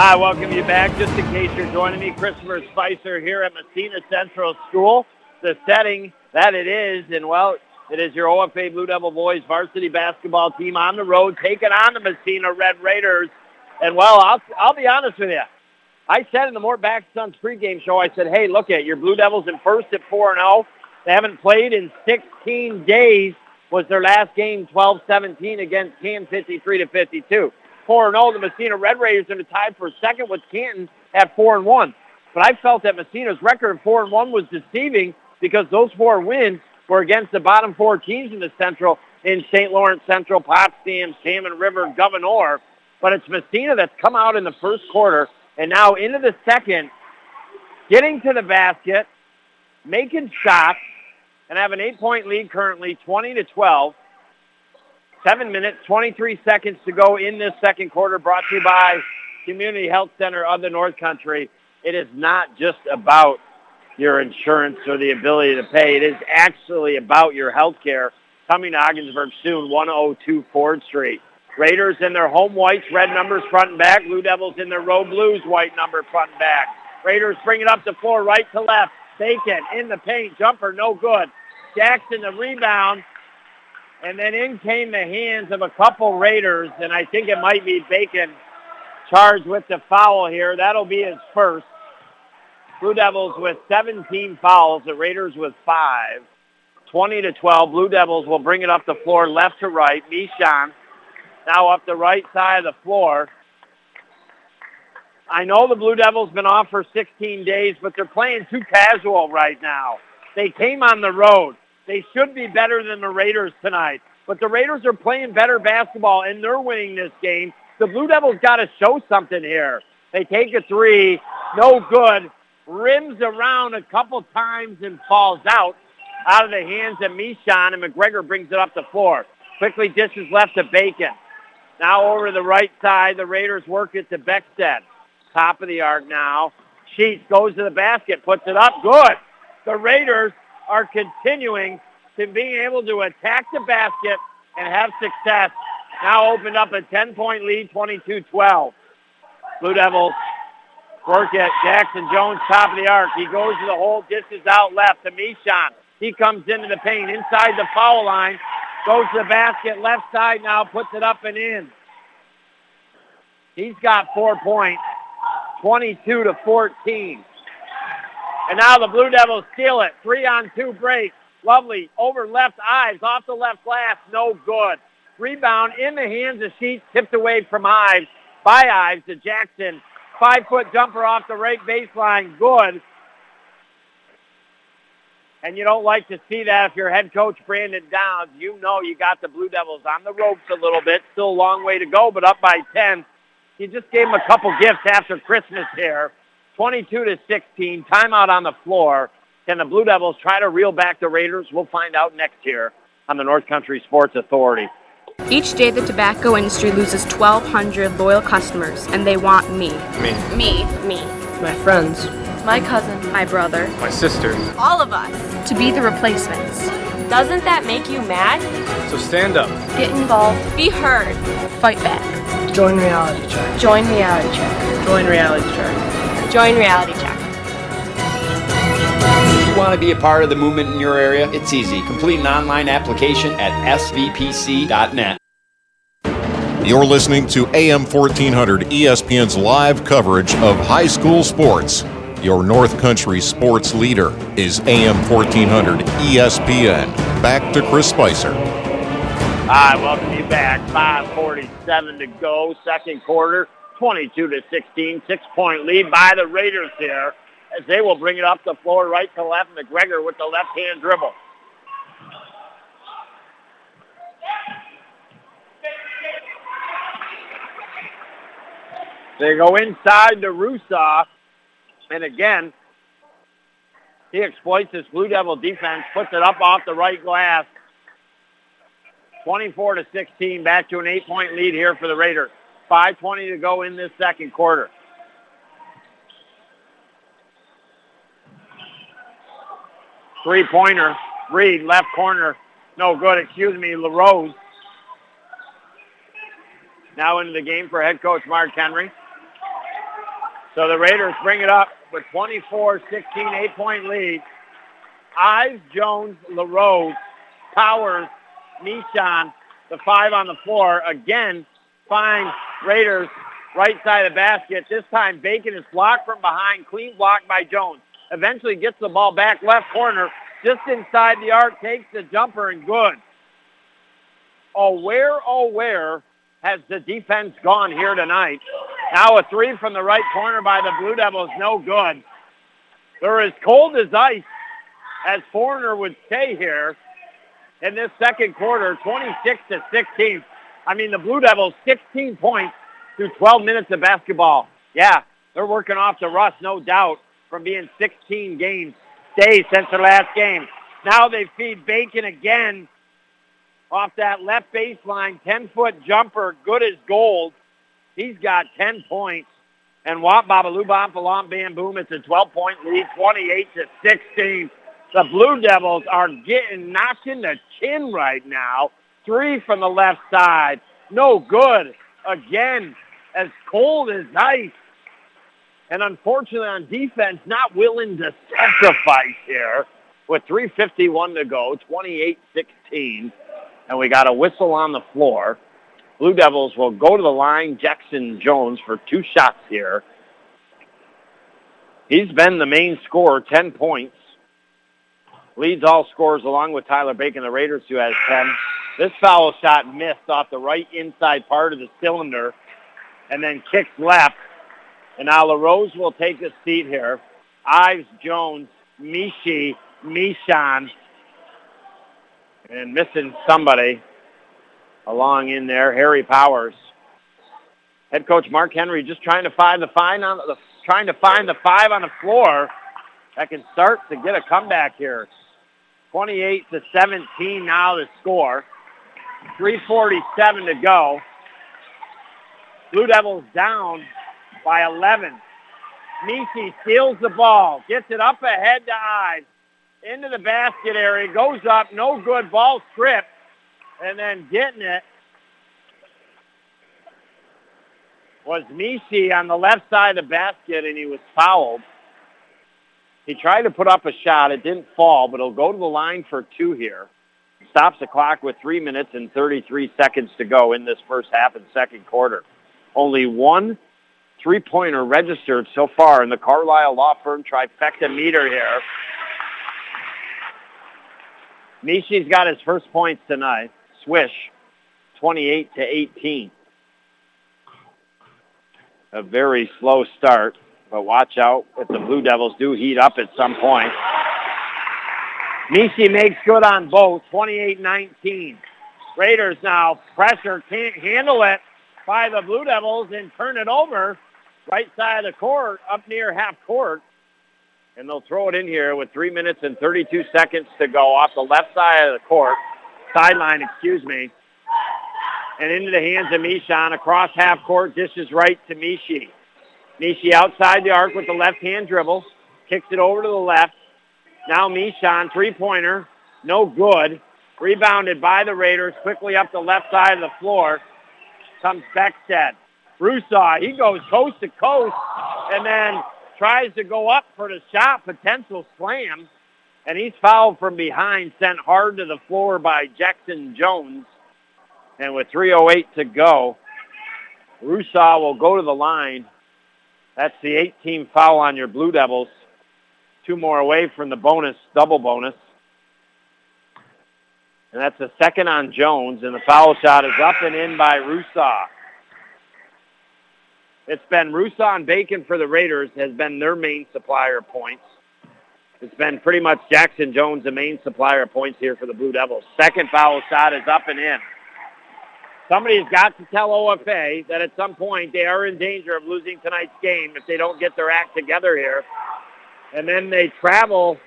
Hi, welcome you back. Just in case you're joining me, Christopher Spicer here at Massena Central School. The setting that it is, and well, it is your OFA Blue Devil Boys varsity basketball team on the road taking on the Massena Red Raiders. And well, I'll, I'll be honest with you. I said in the Mort Backus Sons pregame show, I said, hey, look at your Blue Devils in first at 4-0. They haven't played in 16 days. Was their last game 12-17 against Cam 53 to 52. 4 0. The Massena Red Raiders are tied for second with Canton at 4 and 1. But I felt that Massena's record of 4 and 1 was deceiving because those four wins were against the bottom four teams in the Central in St. Lawrence Central, Potsdam, Salmon River, Gouverneur. But it's Massena that's come out in the first quarter and now into the second, getting to the basket, making shots, and have an eight-point lead currently, 20 to 12. Seven minutes, 23 seconds to go in this second quarter brought to you by Community Health Center of the North Country. It is not just about your insurance or the ability to pay. It is actually about your health care. Coming to Ogdensburg soon, 102 Ford Street. Raiders in their home whites, red numbers front and back. Blue Devils in their road blues, white number front and back. Raiders bring it up the floor, right to left. Bacon in the paint, jumper no good. Jackson the rebound, and then in came the hands of a couple Raiders, and I think it might be Bacon charged with the foul here. That'll be his first. Blue Devils with 17 fouls, the Raiders with five. 20 to 12. Blue Devils will bring it up the floor left to right. Mishon now up the right side of the floor. I know the Blue Devils been off for 16 days, but they're playing too casual right now. They came on the road. They should be better than the Raiders tonight. But the Raiders are playing better basketball, and they're winning this game. The Blue Devils got to show something here. They take a three, no good, rims around a couple times and falls out, out of the hands of Mishon, and McGregor brings it up the floor. Quickly dishes left to Bacon. Now over to the right side, the Raiders work it to Beckstead. Top of the arc now. Sheets goes to the basket, puts it up. Good. The Raiders are continuing to being able to attack the basket and have success. Now opened up a 10-point lead, 22-12. Blue Devils work it. Jackson Jones, top of the arc. He goes to the hole, dishes out left to Mishon. He comes into the paint inside the foul line, goes to the basket, left side now, puts it up and in. He's got four points, 22 to 14. And now the Blue Devils steal it. Three on two break. Lovely. Over left Ives. Off the left glass. No good. Rebound in the hands of Sheets. Tipped away from Ives. By Ives to Jackson. Five-foot jumper off the right baseline. Good. And you don't like to see that if you're head coach Brandon Downs. You know you got the Blue Devils on the ropes a little bit. Still a long way to go, but up by 10. You just gave them a couple gifts after Christmas here. 22 to 16. Timeout on the floor. Can the Blue Devils try to reel back the Raiders? We'll find out next year on the North Country Sports Authority. Each day the tobacco industry loses 1,200 loyal customers, and they want me. Me. Me. Me. My friends. My cousin. My brother. My sister. All of us. To be the replacements. Doesn't that make you mad? So stand up. Get involved. Be heard. Fight back. Join Reality Check. Join Reality Check. Join Reality Check. Join Reality Check. If you want to be a part of the movement in your area, it's easy. Complete an online application at svpc.net. You're listening to AM 1400 ESPN's live coverage of high school sports. Your North Country sports leader is AM 1400 ESPN. Back to Chris Spicer. Hi, welcome you back. 5.47 to go, second quarter, 22 to 16, six-point lead by the Raiders here as they will bring it up the floor right to left. McGregor with the left-hand dribble. They go inside to Rusaw, and again, he exploits this Blue Devil defense, puts it up off the right glass. 24 to 16, back to an eight-point lead here for the Raiders. 5.20 to go in this second quarter. Three-pointer, Reed, left corner. No good, excuse me, LaRose. Now into the game for head coach Mark Henry. So the Raiders bring it up with 24-16, eight-point lead. Ives, Jones, LaRose, Powers, Mishon, the five on the floor. Again, finds Raiders right side of the basket. This time Bacon is blocked from behind, clean block by Jones. Eventually gets the ball back left corner, just inside the arc, takes the jumper and good. Oh, where, oh, where has the defense gone here tonight? Now a three from the right corner by the Blue Devils, no good. They're as cold as ice, as Foreigner would say here in this second quarter, 26 to 16. I mean, the Blue Devils, 16 points through 12 minutes of basketball. Yeah, they're working off the rust, no doubt, from being 16 games days since their last game. Now they feed Bacon again off that left baseline, 10-foot jumper, good as gold. He's got 10 points. And Wap Babalubam Falam Bam Boom, it's a 12-point lead, 28 to 16. The Blue Devils are getting knocked in the chin right now. Three from the left side. No good. Again, as cold as ice. And unfortunately on defense, not willing to sacrifice here with 3.51 to go, 28-16. And we got a whistle on the floor. Blue Devils will go to the line. Jackson Jones for two shots here. He's been the main scorer, 10 points. leads all scores along with Tyler Bacon, the Raiders, who has 10. This foul shot missed off the right inside part of the cylinder and then kicks left. And now LaRose will take a seat here. Ives, Jones, Mishi, Mishan, and missing somebody along in there, Harry Powers. Head coach Mark Henry just trying to find the find on the trying to find the five on the floor that can start to get a comeback here. 28 to 17 now the score. 347 to go. Blue Devils down by 11. Misi steals the ball, gets it up ahead to Ives, into the basket area, goes up, no good, ball stripped, and then getting it was Misi on the left side of the basket, and he was fouled. He tried to put up a shot. It didn't fall, but he'll go to the line for two here. Stops the clock with three minutes and 33 seconds to go in this first half and second quarter. Only one three-pointer registered so far in the Carlisle Law Firm trifecta meter here. Mishi's got his first points tonight. Swish, 28 to 18. A very slow start, but watch out if the Blue Devils do heat up at some point. Mishi makes good on both, 28-19. Raiders now pressure, can't handle it by the Blue Devils and turn it over right side of the court, up near half court. And they'll throw it in here with three minutes and 32 seconds to go off the left side of the court, sideline, excuse me. And into the hands of Mishan across half court, dishes right to Mishi. Mishi outside the arc with the left hand dribble, kicks it over to the left. Now Mishan, three-pointer, no good. Rebounded by the Raiders, quickly up the left side of the floor. Comes Beckstead. Rusaw, he goes coast to coast and then tries to go up for the shot, potential slam. And he's fouled from behind, sent hard to the floor by Jackson Jones. And with 3.08 to go, Rusaw will go to the line. That's the 18 foul on your Blue Devils. Two more away from the bonus, double bonus. And that's the second on Jones, and the foul shot is up and in by Rusaw. It's been Rusaw and Bacon for the Raiders has been their main supplier of points. It's been pretty much Jackson Jones, the main supplier of points here for the Blue Devils. Second foul shot is up and in. Somebody's got to tell OFA that at some point they are in danger of losing tonight's game if they don't get their act together here. And then they travel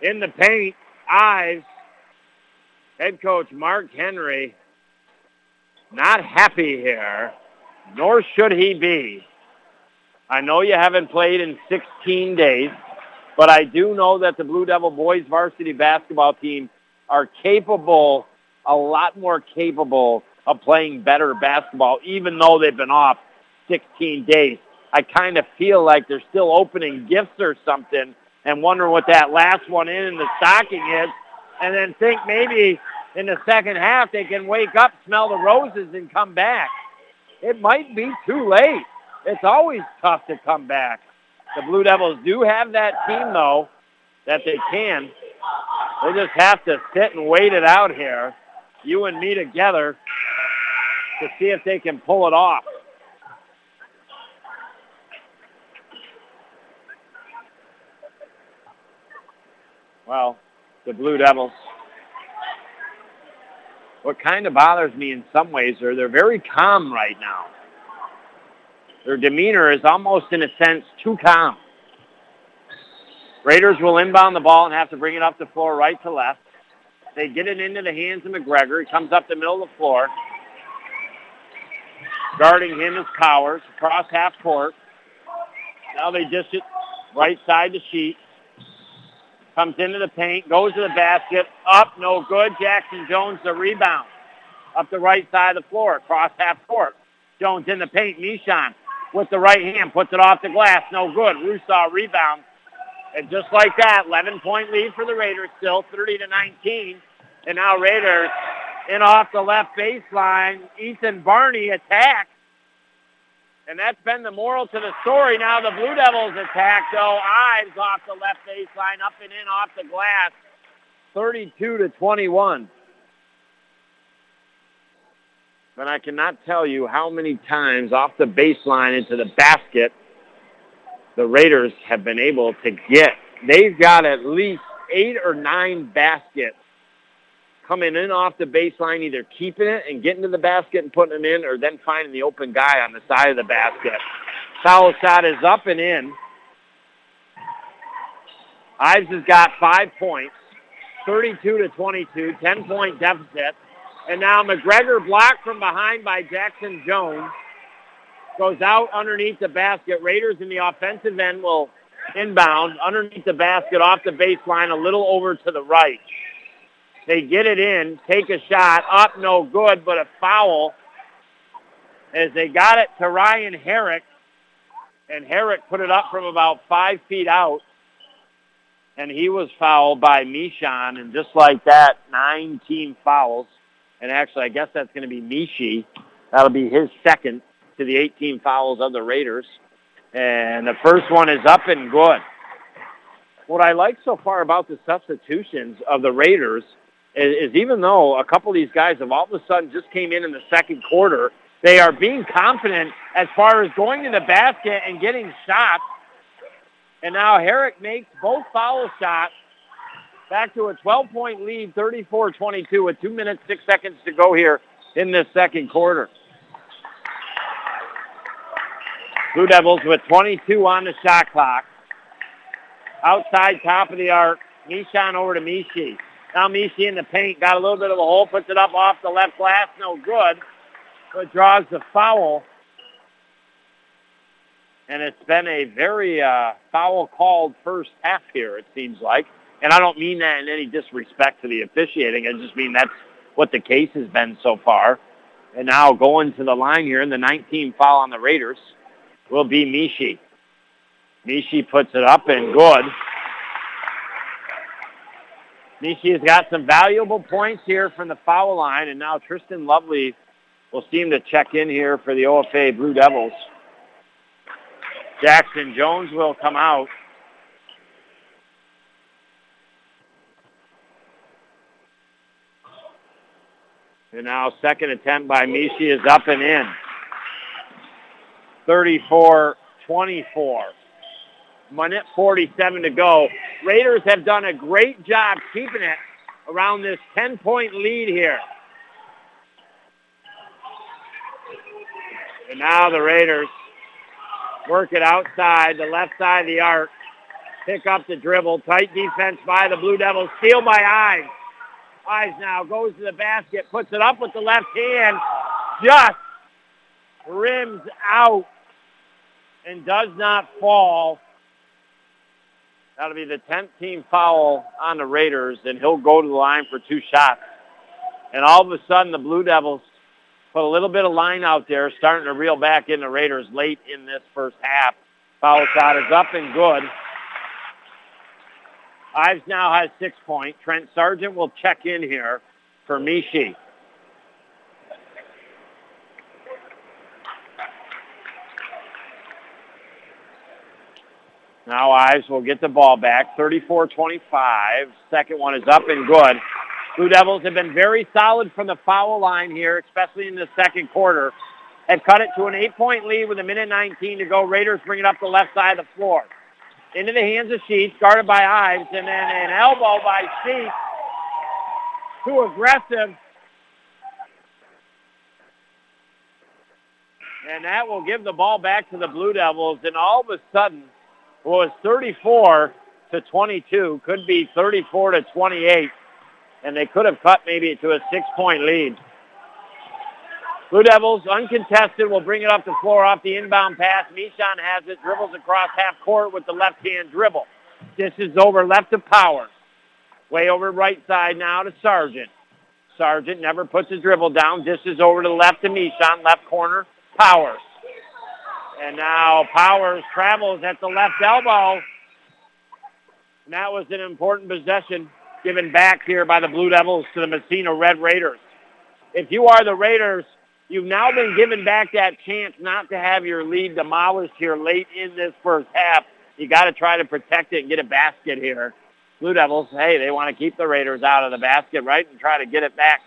in the paint. Ives, head coach Mark Henry, not happy here, nor should he be. I know you haven't played in 16 days, but I do know that the Blue Devil boys varsity basketball team are capable a lot more capable of playing better basketball, even though they've been off 16 days. I kind of feel like they're still opening gifts or something and wondering what that last one in the stocking is, and then think maybe in the second half they can wake up, smell the roses, and come back. It might be too late. It's always tough to come back. The Blue Devils do have that team, though, that they can. They just have to sit and wait it out here you and me together to see if they can pull it off. Well, the Blue Devils. What kind of bothers me in some ways are they're very calm right now. Their demeanor is almost in a sense too calm. Raiders will inbound the ball and have to bring it up the floor right to left. They get it into the hands of McGregor. He comes up the middle of the floor. Guarding him is Powers across half court. Now they dish it right side the sheet. Comes into the paint, goes to the basket, up, no good. Jackson Jones the rebound. Up the right side of the floor, across half court. Jones in the paint, Nishan with the right hand, puts it off the glass, no good. Rusaw rebound. And just like that, 11-point lead for the Raiders still, 30 to 19. And now Raiders in off the left baseline. Ethan Barney attacks. And that's been the moral to the story. Now the Blue Devils attack, though. Ives off the left baseline, up and in off the glass, 32 to 21. But I cannot tell you how many times off the baseline into the basket the Raiders have been able to get. They've got at least eight or nine baskets coming in off the baseline, either keeping it and getting to the basket and putting it in, or then finding the open guy on the side of the basket. Foul shot is up and in. Ives has got five points, 32 to 22, 10-point deficit. And now McGregor blocked from behind by Jackson Jones. Goes out underneath the basket. Raiders in the offensive end will inbound underneath the basket off the baseline a little over to the right. They get it in, take a shot, up no good, but a foul as they got it to Ryan Herrick. And Herrick put it up from about five feet out. And he was fouled by Mishon. And just like that, nine team fouls. And actually, I guess that's going to be Mishi. That'll be his second to the 18 fouls of the Raiders. And the first one is up and good. What I like so far about the substitutions of the Raiders is, is even though a couple of these guys have all of a sudden just came in in the second quarter, they are being confident as far as going to the basket and getting shots. And now Herrick makes both foul shots back to a 12-point lead, 34-22 with 2 minutes, 6 seconds to go here in this second quarter. Blue Devils with 22 on the shot clock. Outside top of the arc. Mishon over to Mishi. Now Mishi in the paint. Got a little bit of a hole. Puts it up off the left glass. No good. But draws the foul. And it's been a very uh, foul-called first half here, it seems like. And I don't mean that in any disrespect to the officiating. I just mean that's what the case has been so far. And now going to the line here in the 19 foul on the Raiders will be Mishi. Mishi puts it up and good. Mishi has got some valuable points here from the foul line, and now Tristan Lovely will seem to check in here for the OFA Blue Devils. Jackson Jones will come out. And now second attempt by Mishi is up and in. 34-24. Minute 47 to go. Raiders have done a great job keeping it around this 10-point lead here. And now the Raiders work it outside, the left side of the arc. Pick up the dribble. Tight defense by the Blue Devils. Steal by Ives. Ives now goes to the basket, puts it up with the left hand. Just rims out and does not fall. That'll be the 10th team foul on the Raiders, and he'll go to the line for two shots. And all of a sudden, the Blue Devils put a little bit of line out there, starting to reel back in the Raiders late in this first half. Foul shot is up and good. Ives now has six points. Trent Sargent will check in here for Mishi. Now Ives will get the ball back. 34-25. Second one is up and good. Blue Devils have been very solid from the foul line here, especially in the second quarter. Have cut it to an eight-point lead with a minute 19 to go. Raiders bring it up the left side of the floor. Into the hands of Sheets, guarded by Ives, and then an elbow by Sheets. Too aggressive. And that will give the ball back to the Blue Devils. And all of a sudden, was 34 to 22, could be 34 to 28, and they could have cut maybe to a six-point lead. Blue Devils, uncontested, will bring it up the floor off the inbound pass. Mishon has it, dribbles across half court with the left-hand dribble. This is over left to Powers. Way over right side now to Sargent. Sargent never puts his dribble down. This is over to the left to Mishon, left corner, Powers. And now Powers travels at the left elbow. And that was an important possession given back here by the Blue Devils to the Massena Red Raiders. If you are the Raiders, You've now been given back that chance not to have your lead demolished here late in this first half. You got to try to protect it and get a basket here. Blue Devils, hey, they want to keep the Raiders out of the basket, right, and try to get it back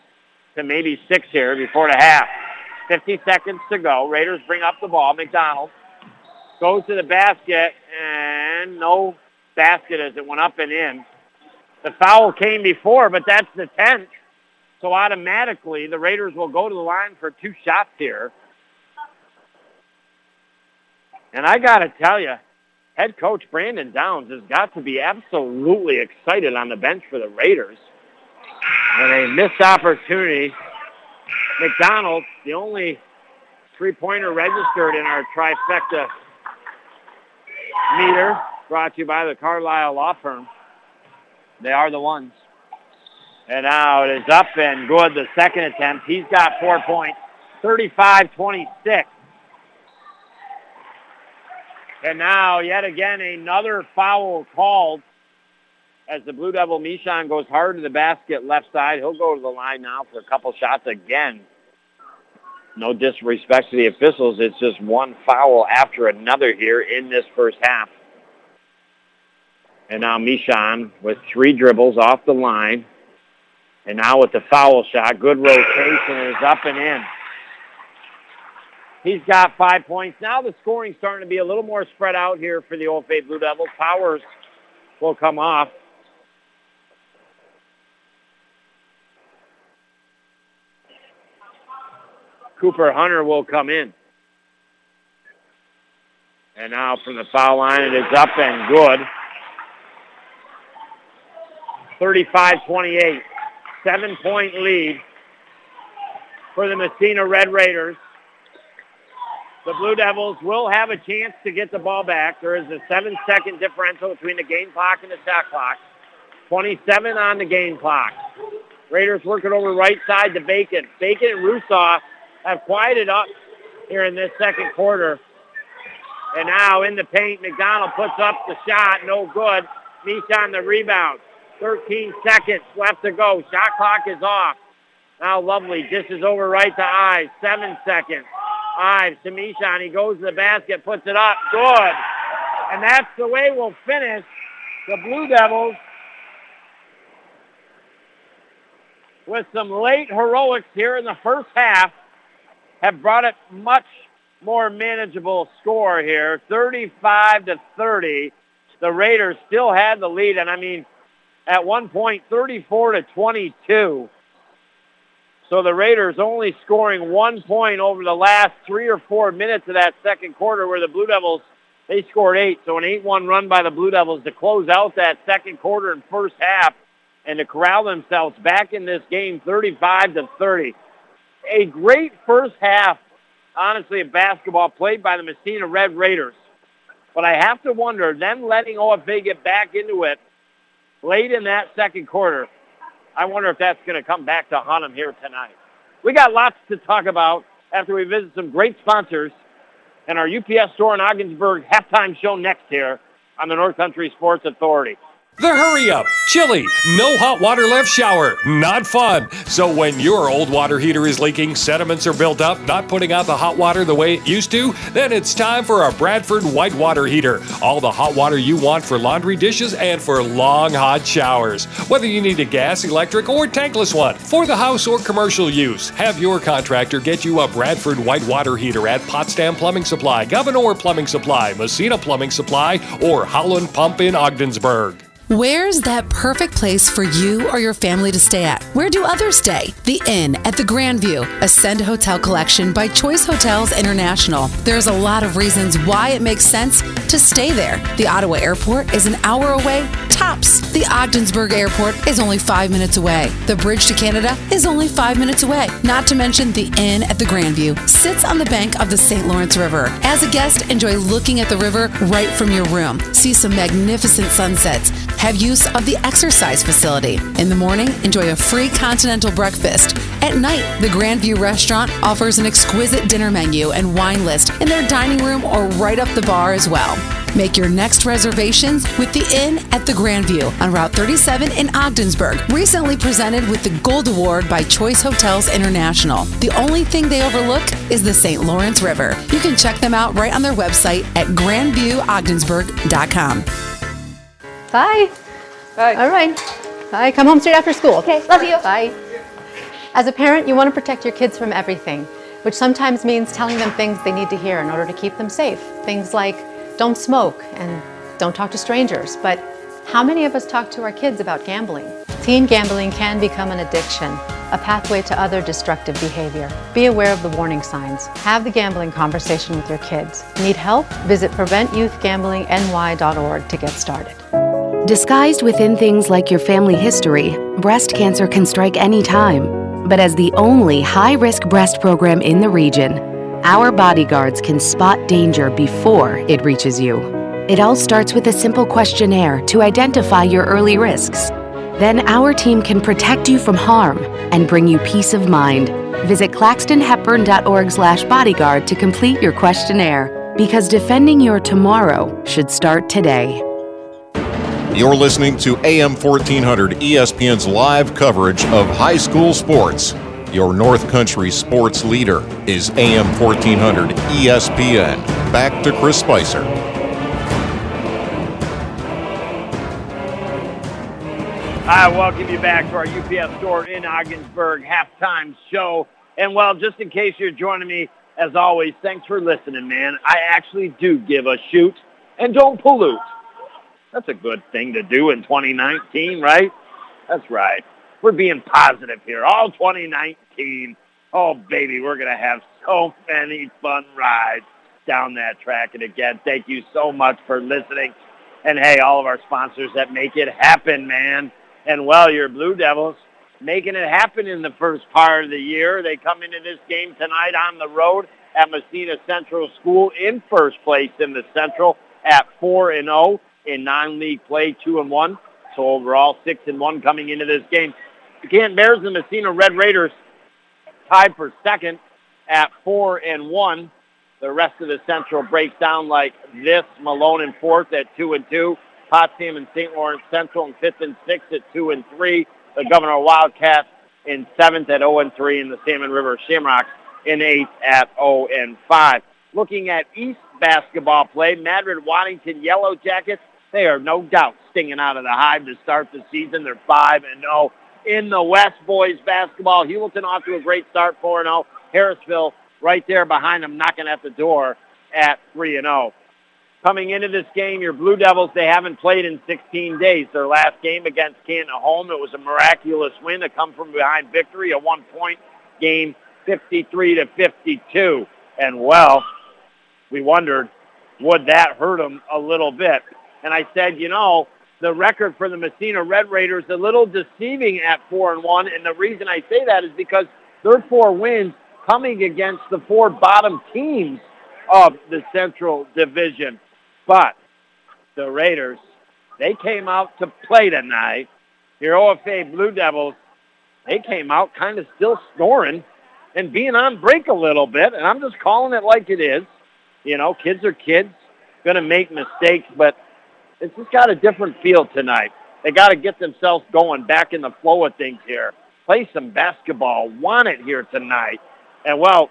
to maybe six here before the half. 50 seconds to go. Raiders bring up the ball. McDonald goes to the basket, and no basket as it went up and in. The foul came before, but that's the 10th. So automatically, the Raiders will go to the line for two shots here. And I got to tell you, head coach Brandon Downs has got to be absolutely excited on the bench for the Raiders. And a missed opportunity. McDonald, the only three-pointer registered in our trifecta meter, brought to you by the Carlisle Law Firm. They are the ones. And now it is up and good. The second attempt. He's got four points. 35-26. And now yet again another foul called as the Blue Devil Mishon goes hard to the basket left side. He'll go to the line now for a couple shots again. No disrespect to the officials. It's just one foul after another here in this first half. And now Mishon with three dribbles off the line. And now with the foul shot, good rotation is up and in. He's got five points. Now the scoring's starting to be a little more spread out here for the Old Faith Blue Devils. Powers will come off. Cooper Hunter will come in. And now from the foul line, it is up and good. 35-28. Seven-point lead for the Massena Red Raiders. The Blue Devils will have a chance to get the ball back. There is a seven-second differential between the game clock and the shot clock. 27 on the game clock. Raiders working over right side to Bacon. Bacon and Rusaw have quieted up here in this second quarter. And now in the paint, McDonald puts up the shot. No good. on the rebound. 13 seconds left to go. Shot clock is off. Now Lovely dishes over right to Ives. Seven seconds. Ives to Mishon. He goes to the basket, puts it up. Good. And that's the way we'll finish. The Blue Devils with some late heroics here in the first half have brought it much more manageable score here. 35 to 30. The Raiders still had the lead. And I mean, at one point 34 to 22. So the Raiders only scoring one point over the last three or four minutes of that second quarter where the Blue Devils, they scored eight. So an 8-1 run by the Blue Devils to close out that second quarter and first half and to corral themselves back in this game 35 to 30. A great first half, honestly, of basketball played by the Massena Red Raiders. But I have to wonder, them letting OFA get back into it late in that second quarter, I wonder if that's going to come back to haunt them here tonight. We got lots to talk about after we visit some great sponsors and our UPS store in Ogdensburg halftime show next here on the North Country Sports Authority. The hurry up, chilly, no hot water left shower, not fun. So when your old water heater is leaking, sediments are built up, not putting out the hot water the way it used to, then it's time for a Bradford white water heater. All the hot water you want for laundry dishes and for long hot showers. Whether you need a gas, electric, or tankless one for the house or commercial use, have your contractor get you a Bradford white water heater at Potsdam Plumbing Supply, Gouverneur Plumbing Supply, Massena Plumbing Supply, or Howland Pump in Ogdensburg. Where's that perfect place for you or your family to stay at? Where do others stay? The Inn at the Grandview, Ascend Hotel Collection by Choice Hotels International. There's a lot of reasons why it makes sense to stay there. The Ottawa Airport is an hour away, tops. The Ogdensburg Airport is only five minutes away. The bridge to Canada is only five minutes away. Not to mention the Inn at the Grandview sits on the bank of the St. Lawrence River. As a guest, enjoy looking at the river right from your room. See some magnificent sunsets have use of the exercise facility. In the morning, enjoy a free continental breakfast. At night, the Grandview Restaurant offers an exquisite dinner menu and wine list in their dining room or right up the bar as well. Make your next reservations with the Inn at the Grandview on Route 37 in Ogdensburg. Recently presented with the Gold Award by Choice Hotels International. The only thing they overlook is the St. Lawrence River. You can check them out right on their website at grandviewogdensburg.com. Bye. Bye. All right. Bye. Come home straight after school. Okay, love you. Bye. As a parent, you want to protect your kids from everything, which sometimes means telling them things they need to hear in order to keep them safe. Things like don't smoke and don't talk to strangers. But how many of us talk to our kids about gambling? Teen gambling can become an addiction, a pathway to other destructive behavior. Be aware of the warning signs. Have the gambling conversation with your kids. Need help? Visit PreventYouthGamblingNY.org to get started. Disguised within things like your family history, breast cancer can strike any time. But as the only high risk breast program in the region, our bodyguards can spot danger before it reaches you. It all starts with a simple questionnaire to identify your early risks. Then our team can protect you from harm and bring you peace of mind. Visit claxtonhepburn.org/bodyguard to complete your questionnaire because defending your tomorrow should start today. You're listening to AM 1400 ESPN's live coverage of high school sports. Your North Country sports leader is AM 1400 ESPN. Back to Chris Spicer. I welcome you back to our UPS store in Ogdensburg halftime show. And well, just in case you're joining me, as always, thanks for listening, man. I actually do give a shoot and don't pollute. That's a good thing to do in 2019, right? That's right. We're being positive here. All 2019. Oh, baby, we're going to have so many fun rides down that track. And again, thank you so much for listening. And hey, all of our sponsors that make it happen, man. And well, your Blue Devils making it happen in the first part of the year. They come into this game tonight on the road at Massena Central School in first place in the Central at 4 and 0 in non-league play, 2 and 1. So overall, 6 and 1 coming into this game. Canton Bears and Massena Red Raiders tied for second at 4 and 1. The rest of the Central breaks down like this. Malone in fourth at 2 and 2. Potsdam and St. Lawrence Central in fifth and sixth at two and three. The Gouverneur Wildcats in seventh at 0 and three, and the Salmon River Shamrocks in eighth at 0 and five. Looking at East basketball play, Madrid Waddington Yellow Jackets, they are no doubt stinging out of the hive to start the season. They're five and 0 in the West boys basketball. Heuvelton off to a great start, 4 and 0. Harrisville right there behind them, knocking at the door at 3 and 0 coming into this game, your Blue Devils, they haven't played in 16 days. Their last game against Canton home, it was a miraculous win, a come from behind victory, a one-point game, 53 to 52. And well, we wondered, would that hurt them a little bit? And I said, you know, the record for the Massena Red Raiders a little deceiving at four and one. And the reason I say that is because their four wins coming against the four bottom teams of the Central Division. But the Raiders, they came out to play tonight. Your OFA Blue Devils, they came out kind of still snoring and being on break a little bit. And I'm just calling it like it is. You know, kids are kids, going to make mistakes, but it's just got a different feel tonight. They got to get themselves going back in the flow of things here. Play some basketball. Want it here tonight. And, well,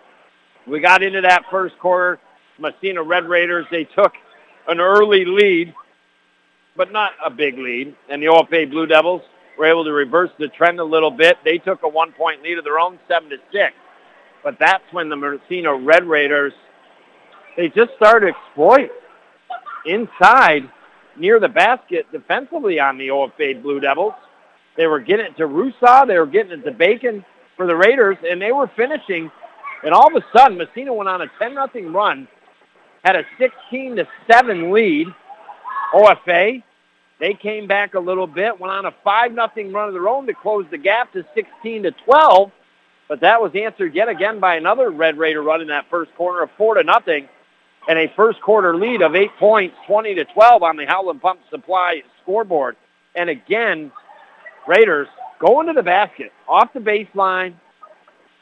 we got into that first quarter. Massena Red Raiders, they took an early lead, but not a big lead. And the OFA Blue Devils were able to reverse the trend a little bit. They took a one-point lead of their own, seven to six. But that's when the Massena Red Raiders they just started to exploit inside near the basket defensively on the OFA Blue Devils. They were getting it to Rusaw. They were getting it to Bacon for the Raiders, and they were finishing. And all of a sudden, Massena went on a 10 nothing run had a 16 to 7 lead. OFA, they came back a little bit, went on a 5 nothing run of their own to close the gap to 16 to 12. But that was answered yet again by another Red Raider run in that first quarter of 4 to nothing and a first quarter lead of 8 points, 20 to 12 on the Howland Pump Supply scoreboard. And again, Raiders going to the basket, off the baseline,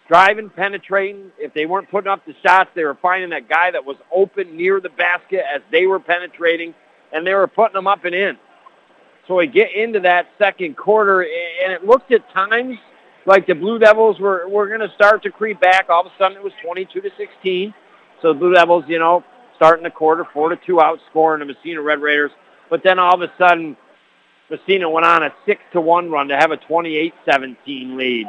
driving, penetrating. If they weren't putting up the shots, they were finding that guy that was open near the basket as they were penetrating, and they were putting them up and in. So we get into that second quarter, and it looked at times like the Blue Devils were, were going to start to creep back. All of a sudden, it was 22 to 16. So the Blue Devils, you know, starting the quarter, 4 to 2 outscoring the Massena Red Raiders. But then all of a sudden, Massena went on a 6 to 1 run to have a 28-17 lead.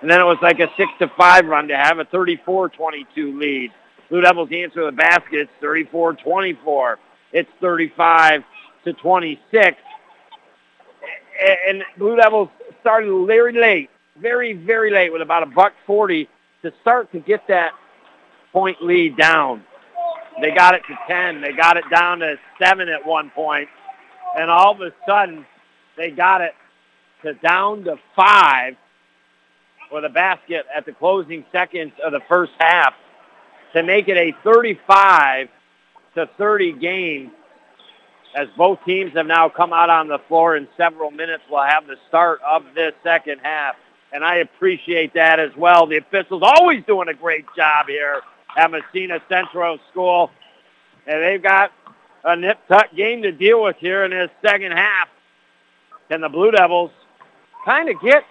And then it was like a 6 to 5 run to have a 34-22 lead. Blue Devils answer the basket. It's 34-24. It's 35 to 26. And Blue Devils started very late, very, very late with about a buck 40 to start to get that point lead down. They got it to 10. They got it down to 7 at one point. And all of a sudden, they got it to down to 5 with a basket at the closing seconds of the first half to make it a 35 to 30 game as both teams have now come out on the floor in several minutes. We'll have the start of this second half. And I appreciate that as well. The officials always doing a great job here at Massena Central School. And they've got a nip-tuck game to deal with here in this second half. Can the Blue Devils kind of get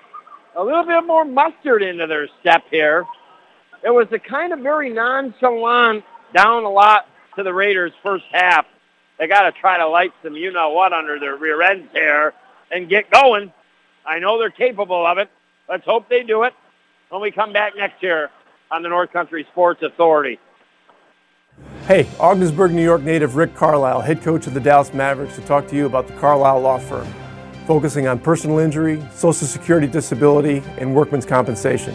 a little bit more mustard into their step here? It was a kind of very nonchalant, down a lot to the Raiders first half. They got to try to light some you-know-what under their rear ends here and get going. I know they're capable of it. Let's hope they do it when we come back next year on the North Country Sports Authority. Hey, Ogdensburg, New York native Rick Carlisle, head coach of the Dallas Mavericks, to talk to you about the Carlisle Law Firm, focusing on personal injury, Social Security disability, and workman's compensation.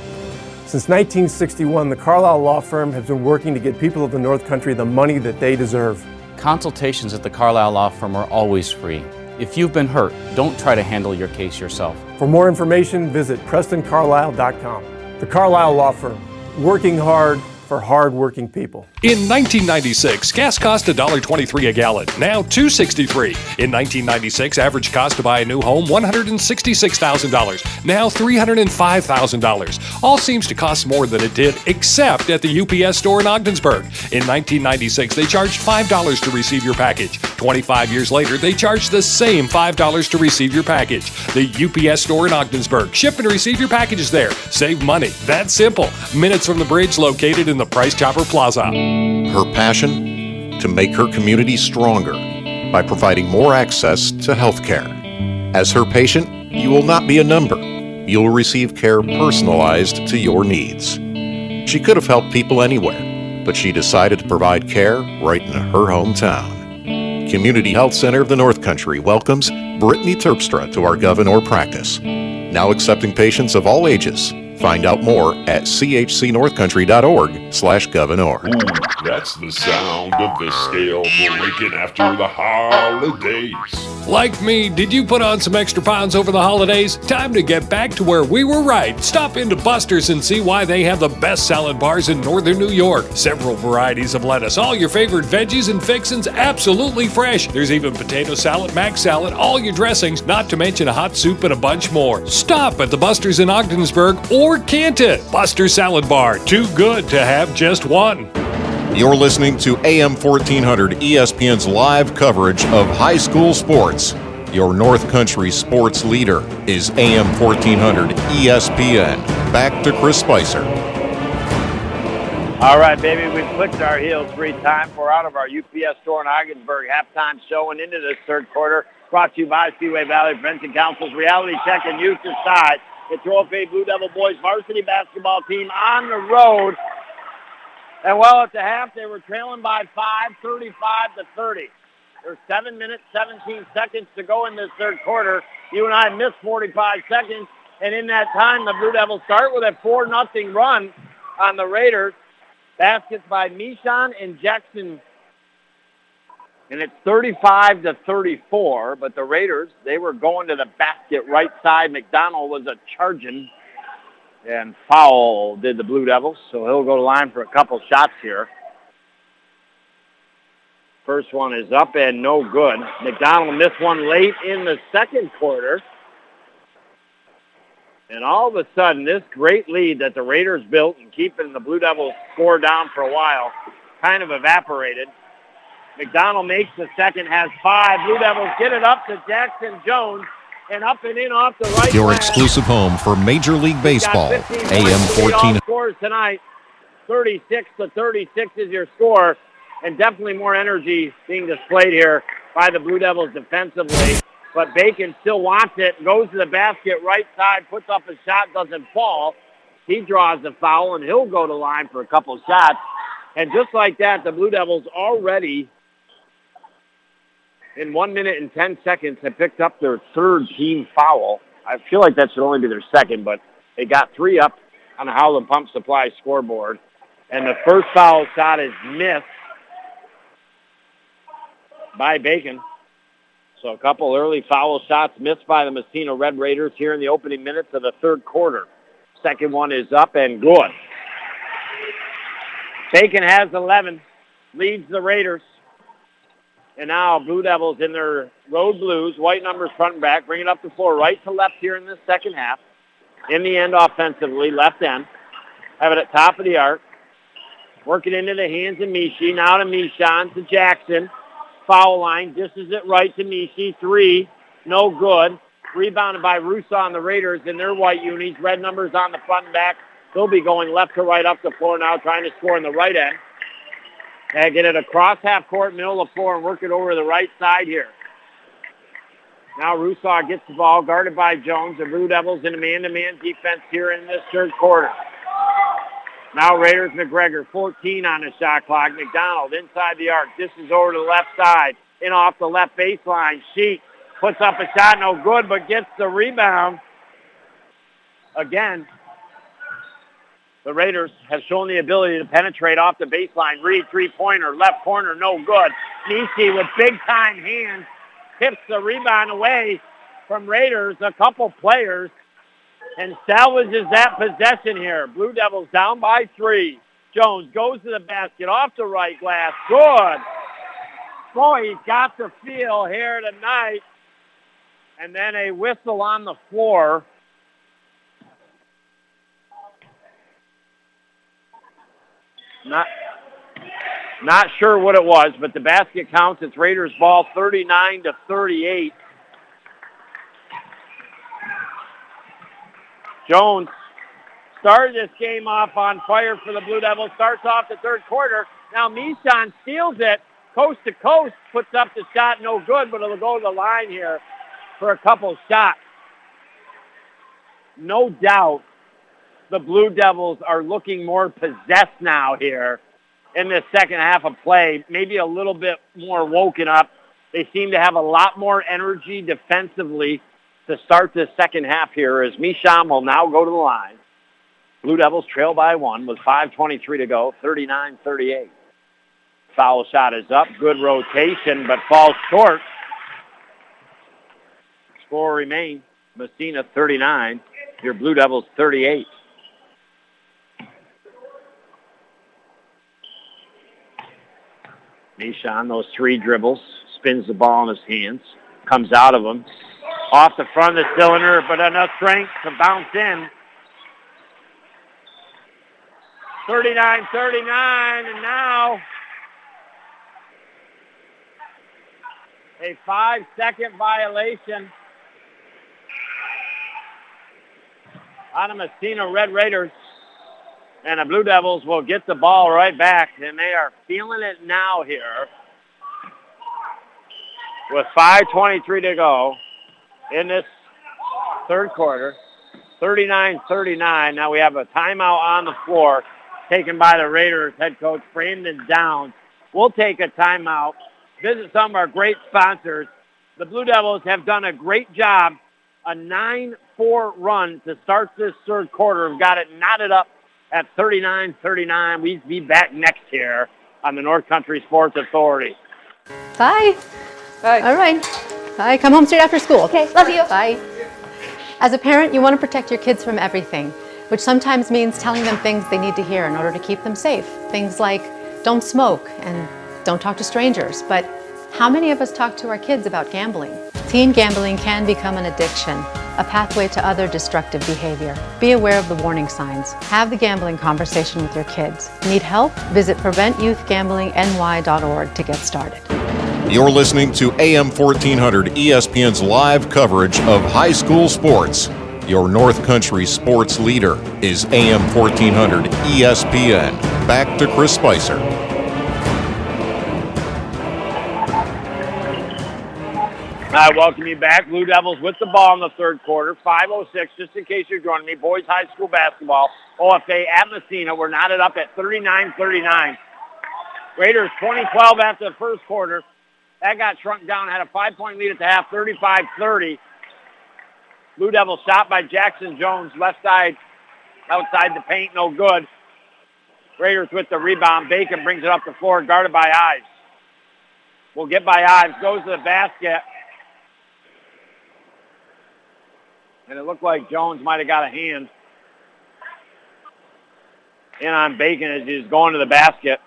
Since 1961, the Carlisle Law Firm has been working to get people of the North Country the money that they deserve. Consultations at the Carlisle Law Firm are always free. If you've been hurt, don't try to handle your case yourself. For more information, visit PrestonCarlisle.com. The Carlisle Law Firm, working hard for hard-working people. In 1996, gas cost $1.23 a gallon. Now $2.63. In 1996, average cost to buy a new home $166,000. Now $305,000. All seems to cost more than it did, except at the UPS store in Ogdensburg. In 1996, they charged $5 to receive your package. 25 years later, they charge the same $5 to receive your package. The UPS store in Ogdensburg. Ship and receive your packages there. Save money. That's simple. Minutes from the bridge located in the Price Chopper Plaza. Her passion to make her community stronger by providing more access to health care. As her patient, you will not be a number. You'll receive care personalized to your needs. She could have helped people anywhere, but she decided to provide care right in her hometown. Community Health Center of the North Country welcomes Brittany Terpstra to our Gouverneur practice. Now accepting patients of all ages, Find out more at chcnorthcountry.org slash gouverneur. That's the sound of the scale breaking after the holidays. Like me, did you put on some extra pounds over the holidays? Time to get back to where we were right. Stop into Buster's and see why they have the best salad bars in northern New York. Several varieties of lettuce, all your favorite veggies and fixins absolutely fresh. There's even potato salad, mac salad, all your dressings, not to mention a hot soup and a bunch more. Stop at the Buster's in Ogdensburg or can't it? Buster's Salad Bar, too good to have just one. You're listening to AM 1400 ESPN's live coverage of high school sports. Your North Country sports leader is AM 1400 ESPN. Back to Chris Spicer. All right, baby, we've clicked our heels three times. We're out of our UPS store in Ogdensburg halftime show and into this third quarter. Brought to you by Seaway Valley Prevention Council's Reality Check and Youth Decide. Your OFA Blue Devil Boys varsity basketball team on the road. And well, at the half, they were trailing by five, 35 to 30. There's seven minutes, 17 seconds to go in this third quarter. You and I missed 45 seconds, and in that time, the Blue Devils start with a 4 nothing run on the Raiders. Baskets by Mishon and Jackson. And it's 35 to 34, but the Raiders, they were going to the basket right side. McDonald was a charging and foul did the Blue Devils, so he'll go to line for a couple shots here. First one is up and no good. McDonald missed one late in the second quarter. And all of a sudden, this great lead that the Raiders built and keeping the Blue Devils score down for a while kind of evaporated. McDonald makes the second, has five. Blue Devils get it up to Jackson Jones and up and in off the right. Your glass. exclusive home for Major League Baseball, AM points to lead all 14. Scores tonight. 36 to 36 is your score, and definitely more energy being displayed here by the Blue Devils defensively. But Bacon still wants it, goes to the basket, right side, puts up a shot, doesn't fall. He draws the foul, and he'll go to line for a couple shots. And just like that, the Blue Devils already, in one minute and 10 seconds, have picked up their third team foul. I feel like that should only be their second, but they got three up on the Howland Pump Supply scoreboard. And the first foul shot is missed by Bacon. So a couple early foul shots missed by the Massena Red Raiders here in the opening minutes of the third quarter. Second one is up and good. Bacon has 11, leads the Raiders. And now Blue Devils in their road blues, white numbers front and back, bring it up the floor right to left here in the second half. In the end offensively, left end. Have it at top of the arc. Working into the hands of Mishi. Now to Mishon, to Jackson. Foul line, dishes it right to Mishi. Three, no good. Rebounded by Rusaw on the Raiders in their white unis. Red numbers on the front and back. They'll be going left to right up the floor now, trying to score in the right end. And get it across half court, middle of the floor, and work it over the right side here. Now Rusaw gets the ball, guarded by Jones. The Blue Devils in a man-to-man defense here in this third quarter. Now Raiders McGregor, 14 on the shot clock. McDonald inside the arc. This is over to the left side. In off the left baseline. Sheet puts up a shot, no good, but gets the rebound. Again, the Raiders have shown the ability to penetrate off the baseline. Reed, three-pointer, left corner, no good. Nishi with big-time hands tips the rebound away from Raiders. A couple players and salvages that possession here. Blue Devils down by three. Jones goes to the basket off the right glass. Good. Boy, he's got the feel here tonight. And then a whistle on the floor. Not, not sure what it was, but the basket counts. It's Raiders ball 39 to 38. Jones started this game off on fire for the Blue Devils. Starts off the third quarter. Now Mishon steals it coast to coast, puts up the shot, no good, but it'll go to the line here for a couple shots. No doubt the Blue Devils are looking more possessed now here in this second half of play, maybe a little bit more woken up. They seem to have a lot more energy defensively to start this second half here as Misham will now go to the line. Blue Devils trail by one with 5.23 to go, 39-38. Foul shot is up. Good rotation, but falls short. Score remains. Massena 39. Your Blue Devils 38. Nishan, those three dribbles, spins the ball in his hands, comes out of them, off the front of the cylinder, but enough strength to bounce in. 39-39, and now a five-second violation on the Massena Red Raiders. And the Blue Devils will get the ball right back, and they are feeling it now here. With 5.23 to go in this third quarter, 39-39. Now we have a timeout on the floor taken by the Raiders head coach Brandon Downs. We'll take a timeout, visit some of our great sponsors. The Blue Devils have done a great job, a 9-4 run to start this third quarter. We've got it knotted up at 39-39. We'd be back next year on the North Country Sports Authority. Bye. Bye. All right. Bye. Come home straight after school. Okay. Love you. Bye. As a parent, you want to protect your kids from everything, which sometimes means telling them things they need to hear in order to keep them safe. Things like don't smoke and don't talk to strangers. But how many of us talk to our kids about gambling? Teen gambling can become an addiction, a pathway to other destructive behavior. Be aware of the warning signs. Have the gambling conversation with your kids. Need help? Visit PreventYouthGamblingNY.org to get started. You're listening to AM 1400 ESPN's live coverage of high school sports. Your North Country sports leader is AM 1400 ESPN. Back to Chris Spicer. I welcome you back. Blue Devils with the ball in the third quarter. 5.06, just in case you're joining me. Boys High School basketball. OFA at Massena. We're knotted up at 39-39. Raiders 2012 after the first quarter. That got shrunk down. Had a five-point lead at the half, 35-30. Blue Devils shot by Jackson Jones. Left side outside the paint. No good. Raiders with the rebound. Bacon brings it up the floor, guarded by Ives. Will get by Ives. Goes to the basket. And it looked like Jones might have got a hand in on Bacon as he's going to the basket.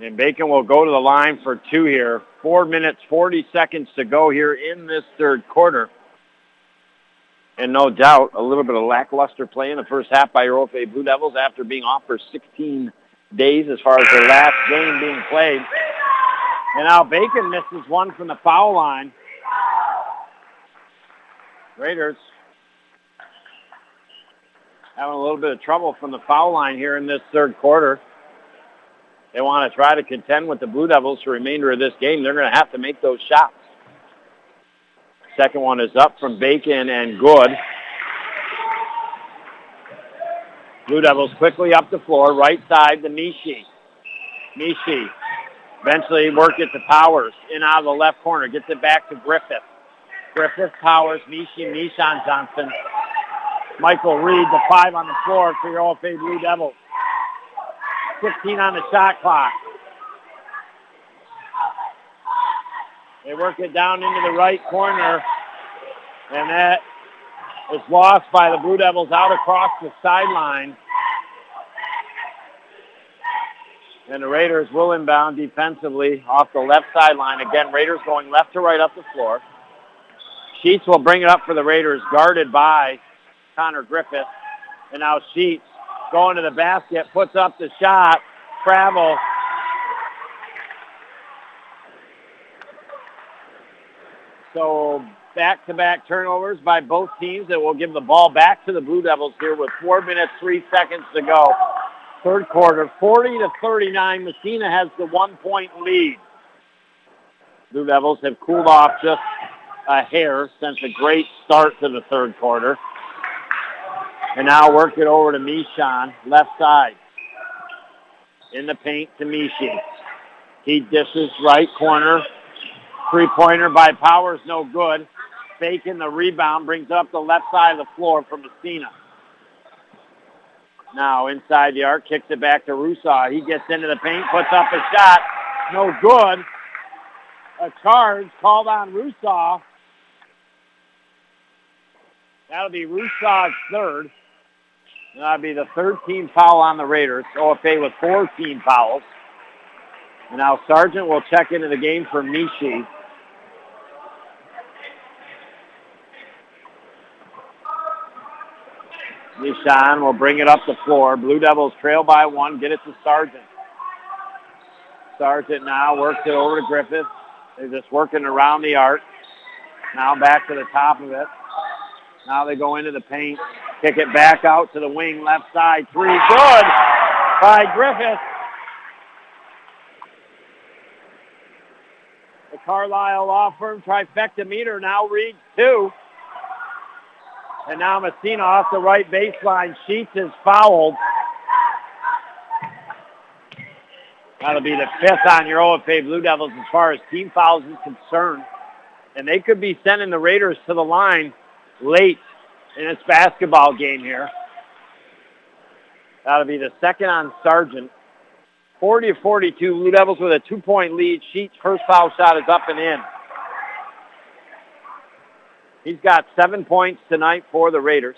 And Bacon will go to the line for two here. Four minutes, 40 seconds to go here in this third quarter. And no doubt, a little bit of lackluster play in the first half by your OFA Blue Devils after being off for 16 days as far as their last game being played. And now Bacon misses one from the foul line. Raiders having a little bit of trouble from the foul line here in this third quarter. They want to try to contend with the Blue Devils for the remainder of this game. They're going to have to make those shots. Second one is up from Bacon and good. Blue Devils quickly up the floor, right side to Mishi. Mishi eventually work it to Powers, in out of the left corner, gets it back to Griffith. Griffith, Powers, Mishi, Nishan Johnson. Michael Reed, the five on the floor for your OFA Blue Devils. 15 on the shot clock. They work it down into the right corner, and that is lost by the Blue Devils out across the sideline. And the Raiders will inbound defensively off the left sideline. Again, Raiders going left to right up the floor. Sheets will bring it up for the Raiders, guarded by Connor Griffith. And now Sheets going to the basket, puts up the shot, travel. So back-to-back turnovers by both teams that will give the ball back to the Blue Devils here with four minutes, three seconds to go. Third quarter, 40 to 39. Massena has the one-point lead. Blue Devils have cooled off just a hair since a great start to the third quarter. And now work it over to Mishan, left side. In the paint to Mishi. He dishes right corner. Three-pointer by Powers, no good. Bacon the rebound, brings up the left side of the floor from Massena. Now inside the arc, kicks it back to Rusaw. He gets into the paint, puts up a shot. No good. A charge called on Rusaw. That'll be Rusaw's third. That'll be the third team foul on the Raiders. OFA with four team fouls. And now Sargent will check into the game for Mishi. Nishan will bring it up the floor. Blue Devils trail by one. Get it to Sargent. Sargent now works it over to Griffith. They're just working around the arc. Now back to the top of it. Now they go into the paint. Kick it back out to the wing, left side. Three, good by Griffith. The Carlisle Law Firm trifecta meter now reads two. And now Massena off the right baseline. Sheets is fouled. That'll be the fifth on your OFA Blue Devils as far as team fouls is concerned. And they could be sending the Raiders to the line late in this basketball game here. That'll be the second on Sargent. 40 to 42. Blue Devils with a two-point lead. Sheets' first foul shot is up and in. He's got seven points tonight for the Raiders.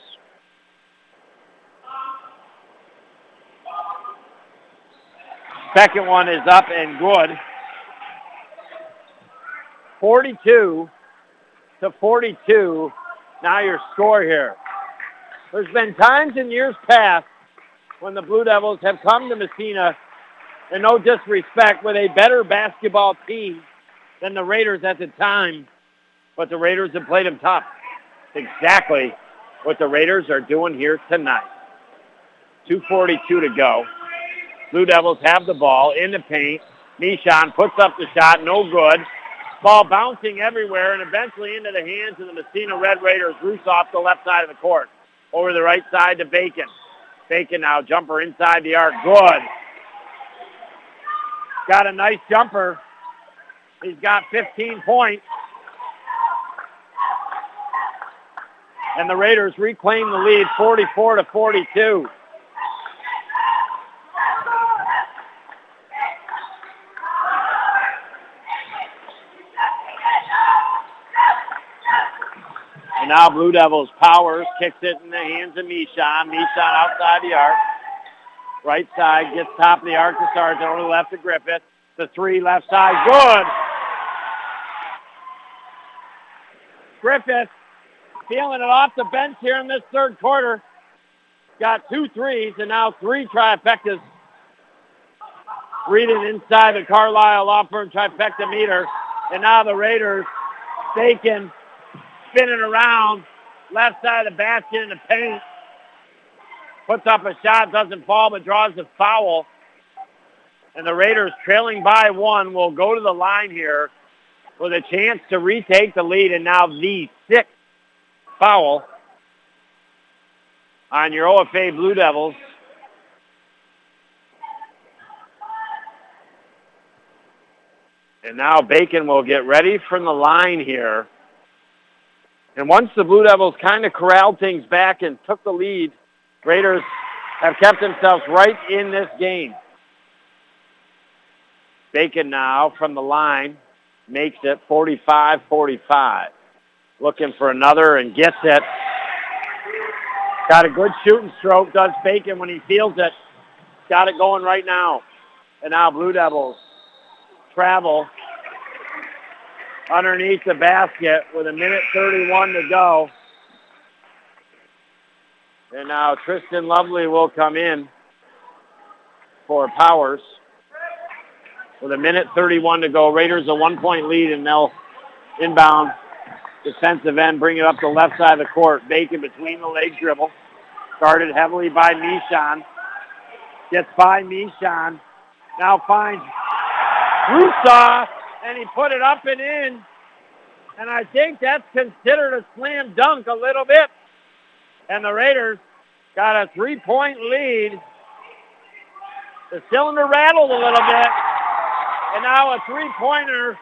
Second one is up and good. 42 to 42. Now your score here. There's been times in years past when the Blue Devils have come to Massena, and no disrespect, with a better basketball team than the Raiders at the time, but the Raiders have played them tough. Exactly what the Raiders are doing here tonight. 2.42 to go. Blue Devils have the ball in the paint. Mishon puts up the shot, no good. Ball bouncing everywhere and eventually into the hands of the Massena Red Raiders. Roos off the left side of the court. Over the right side to Bacon. Bacon now, jumper inside the arc. Good. Got a nice jumper. He's got 15 points. And the Raiders reclaim the lead 44 to 42. Now Blue Devils Powers kicks it in the hands of Mishon. Mishon outside the arc. Right side gets top of the arc to Sargent. The left to Griffith. The three left side. Good. Griffith feeling it off the bench here in this third quarter. Got two threes and now three trifectas. Reading inside the Carlisle Law Firm trifecta meter. And now the Raiders, Bacon spinning around, left side of the basket in the paint. Puts up a shot, doesn't fall, but draws a foul. And the Raiders trailing by one will go to the line here with a chance to retake the lead and now the sixth foul on your OFA Blue Devils. And now Bacon will get ready from the line here. And once the Blue Devils kind of corralled things back and took the lead, Raiders have kept themselves right in this game. Bacon now from the line makes it 45-45. Looking for another and gets it. Got a good shooting stroke, does Bacon when he feels it. Got it going right now. And now Blue Devils travel underneath the basket with a minute 31 to go. And now Tristan Lovely will come in for Powers. With a minute 31 to go, Raiders a one-point lead, and they'll inbound defensive end, bring it up the left side of the court. Bacon between the leg dribble. Guarded heavily by Mishon. Gets by Mishon. Now finds Rusaw, and he put it up and in. And I think that's considered a slam dunk a little bit. And the Raiders got a three-point lead. The cylinder rattled a little bit. And now a three-pointer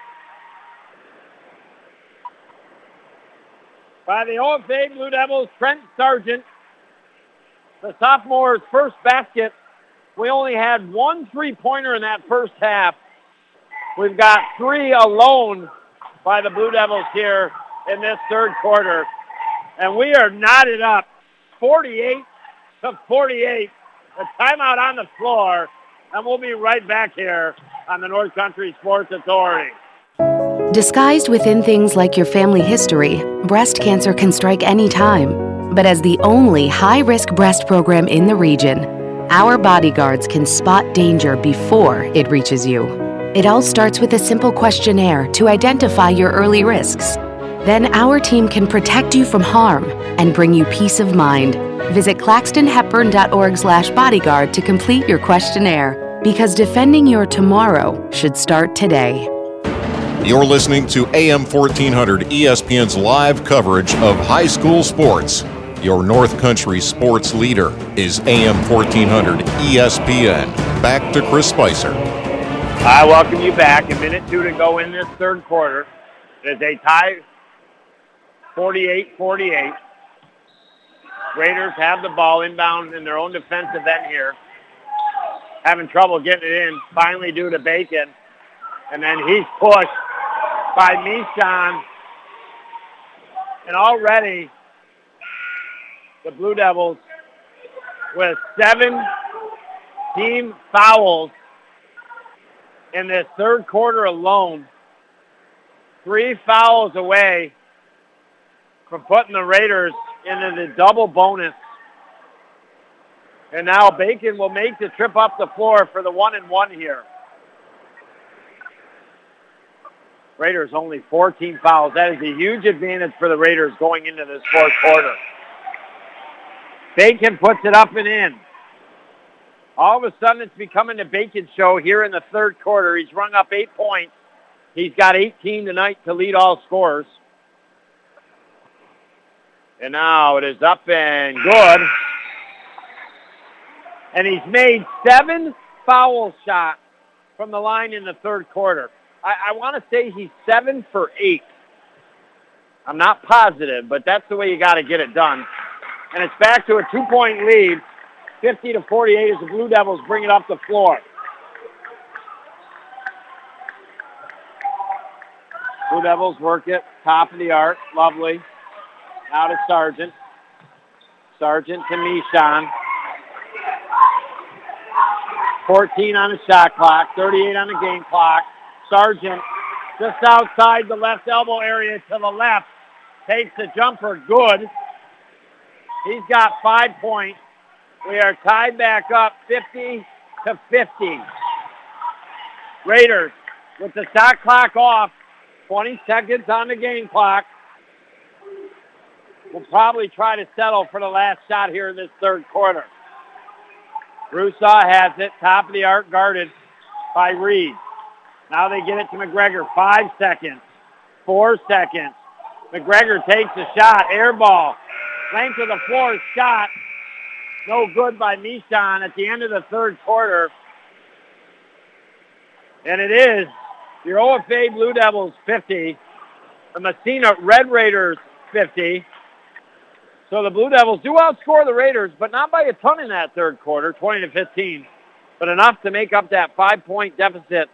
by the OFA Blue Devils, Trent Sargent. The sophomore's first basket. We only had one three-pointer in that first half. We've got three alone by the Blue Devils here in this third quarter. And we are knotted up 48 to 48. The timeout on the floor. And we'll be right back here on the North Country Sports Authority. Disguised within things like your family history, breast cancer can strike any time. But as the only high risk breast program in the region, our bodyguards can spot danger before it reaches you. It all starts with a simple questionnaire to identify your early risks. Then our team can protect you from harm and bring you peace of mind. Visit claxtonhepburn.org/bodyguard to complete your questionnaire because defending your tomorrow should start today. You're listening to AM 1400 ESPN's live coverage of high school sports. Your North Country sports leader is AM 1400 ESPN. Back to Chris Spicer. I welcome you back. A minute two to go in this third quarter. It is a tie 48-48. Raiders have the ball inbound in their own defensive end here. Having trouble getting it in, finally due to Bacon. And then he's pushed by Mishon. And already the Blue Devils with seven team fouls in this third quarter alone. Three fouls away from putting the Raiders into the double bonus. And now Bacon will make the trip up the floor for the one and one here. Raiders only 14 fouls. That is a huge advantage for the Raiders going into this fourth quarter. Bacon puts it up and in. All of a sudden, it's becoming the Bacon show here in the third quarter. He's rung up eight points. He's got 18 tonight to lead all scores. And now it is up and good. And he's made seven foul shots from the line in the third quarter. I, I want to say he's seven for eight. I'm not positive, but that's the way you got to get it done. And it's back to a two-point lead, 50 to 48 as the Blue Devils bring it up the floor. Blue Devils work it, top of the arc, lovely. Now to Sargent. Sargent to Mishon. 14 on the shot clock, 38 on the game clock. Sargent just outside the left elbow area to the left. Takes the jumper, good. He's got five points. We are tied back up 50 to 50. Raiders with the shot clock off, 20 seconds on the game clock. We'll probably try to settle for the last shot here in this third quarter. Rusaw has it, top of the arc, guarded by Reed. Now they get it to McGregor. Five seconds, four seconds. McGregor takes a shot, air ball. Length of the floor shot. No good by Mishon at the end of the third quarter. And it is your OFA Blue Devils 50, the Massena Red Raiders 50. So the Blue Devils do outscore the Raiders, but not by a ton in that third quarter, 20 to 15, but enough to make up that five-point deficit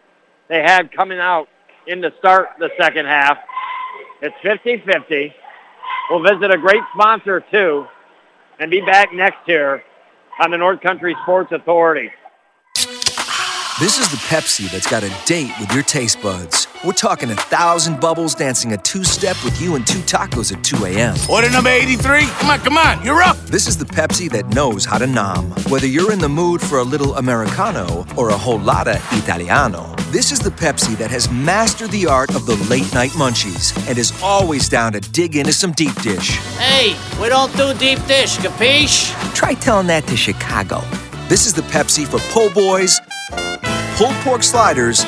they had coming out in the start the second half. It's 50-50. We'll visit a great sponsor, too, and be back next year on the North Country Sports Authority. This is the Pepsi that's got a date with your taste buds. We're talking a thousand bubbles dancing a two-step with you and two tacos at 2 a.m. Order number 83? Come on, come on, you're up! This is the Pepsi that knows how to nom. Whether you're in the mood for a little Americano or a whole lotta Italiano, this is the Pepsi that has mastered the art of the late-night munchies and is always down to dig into some deep dish. Hey, we don't do deep dish, capiche? Try telling that to Chicago. This is the Pepsi for po' boys, pulled pork sliders,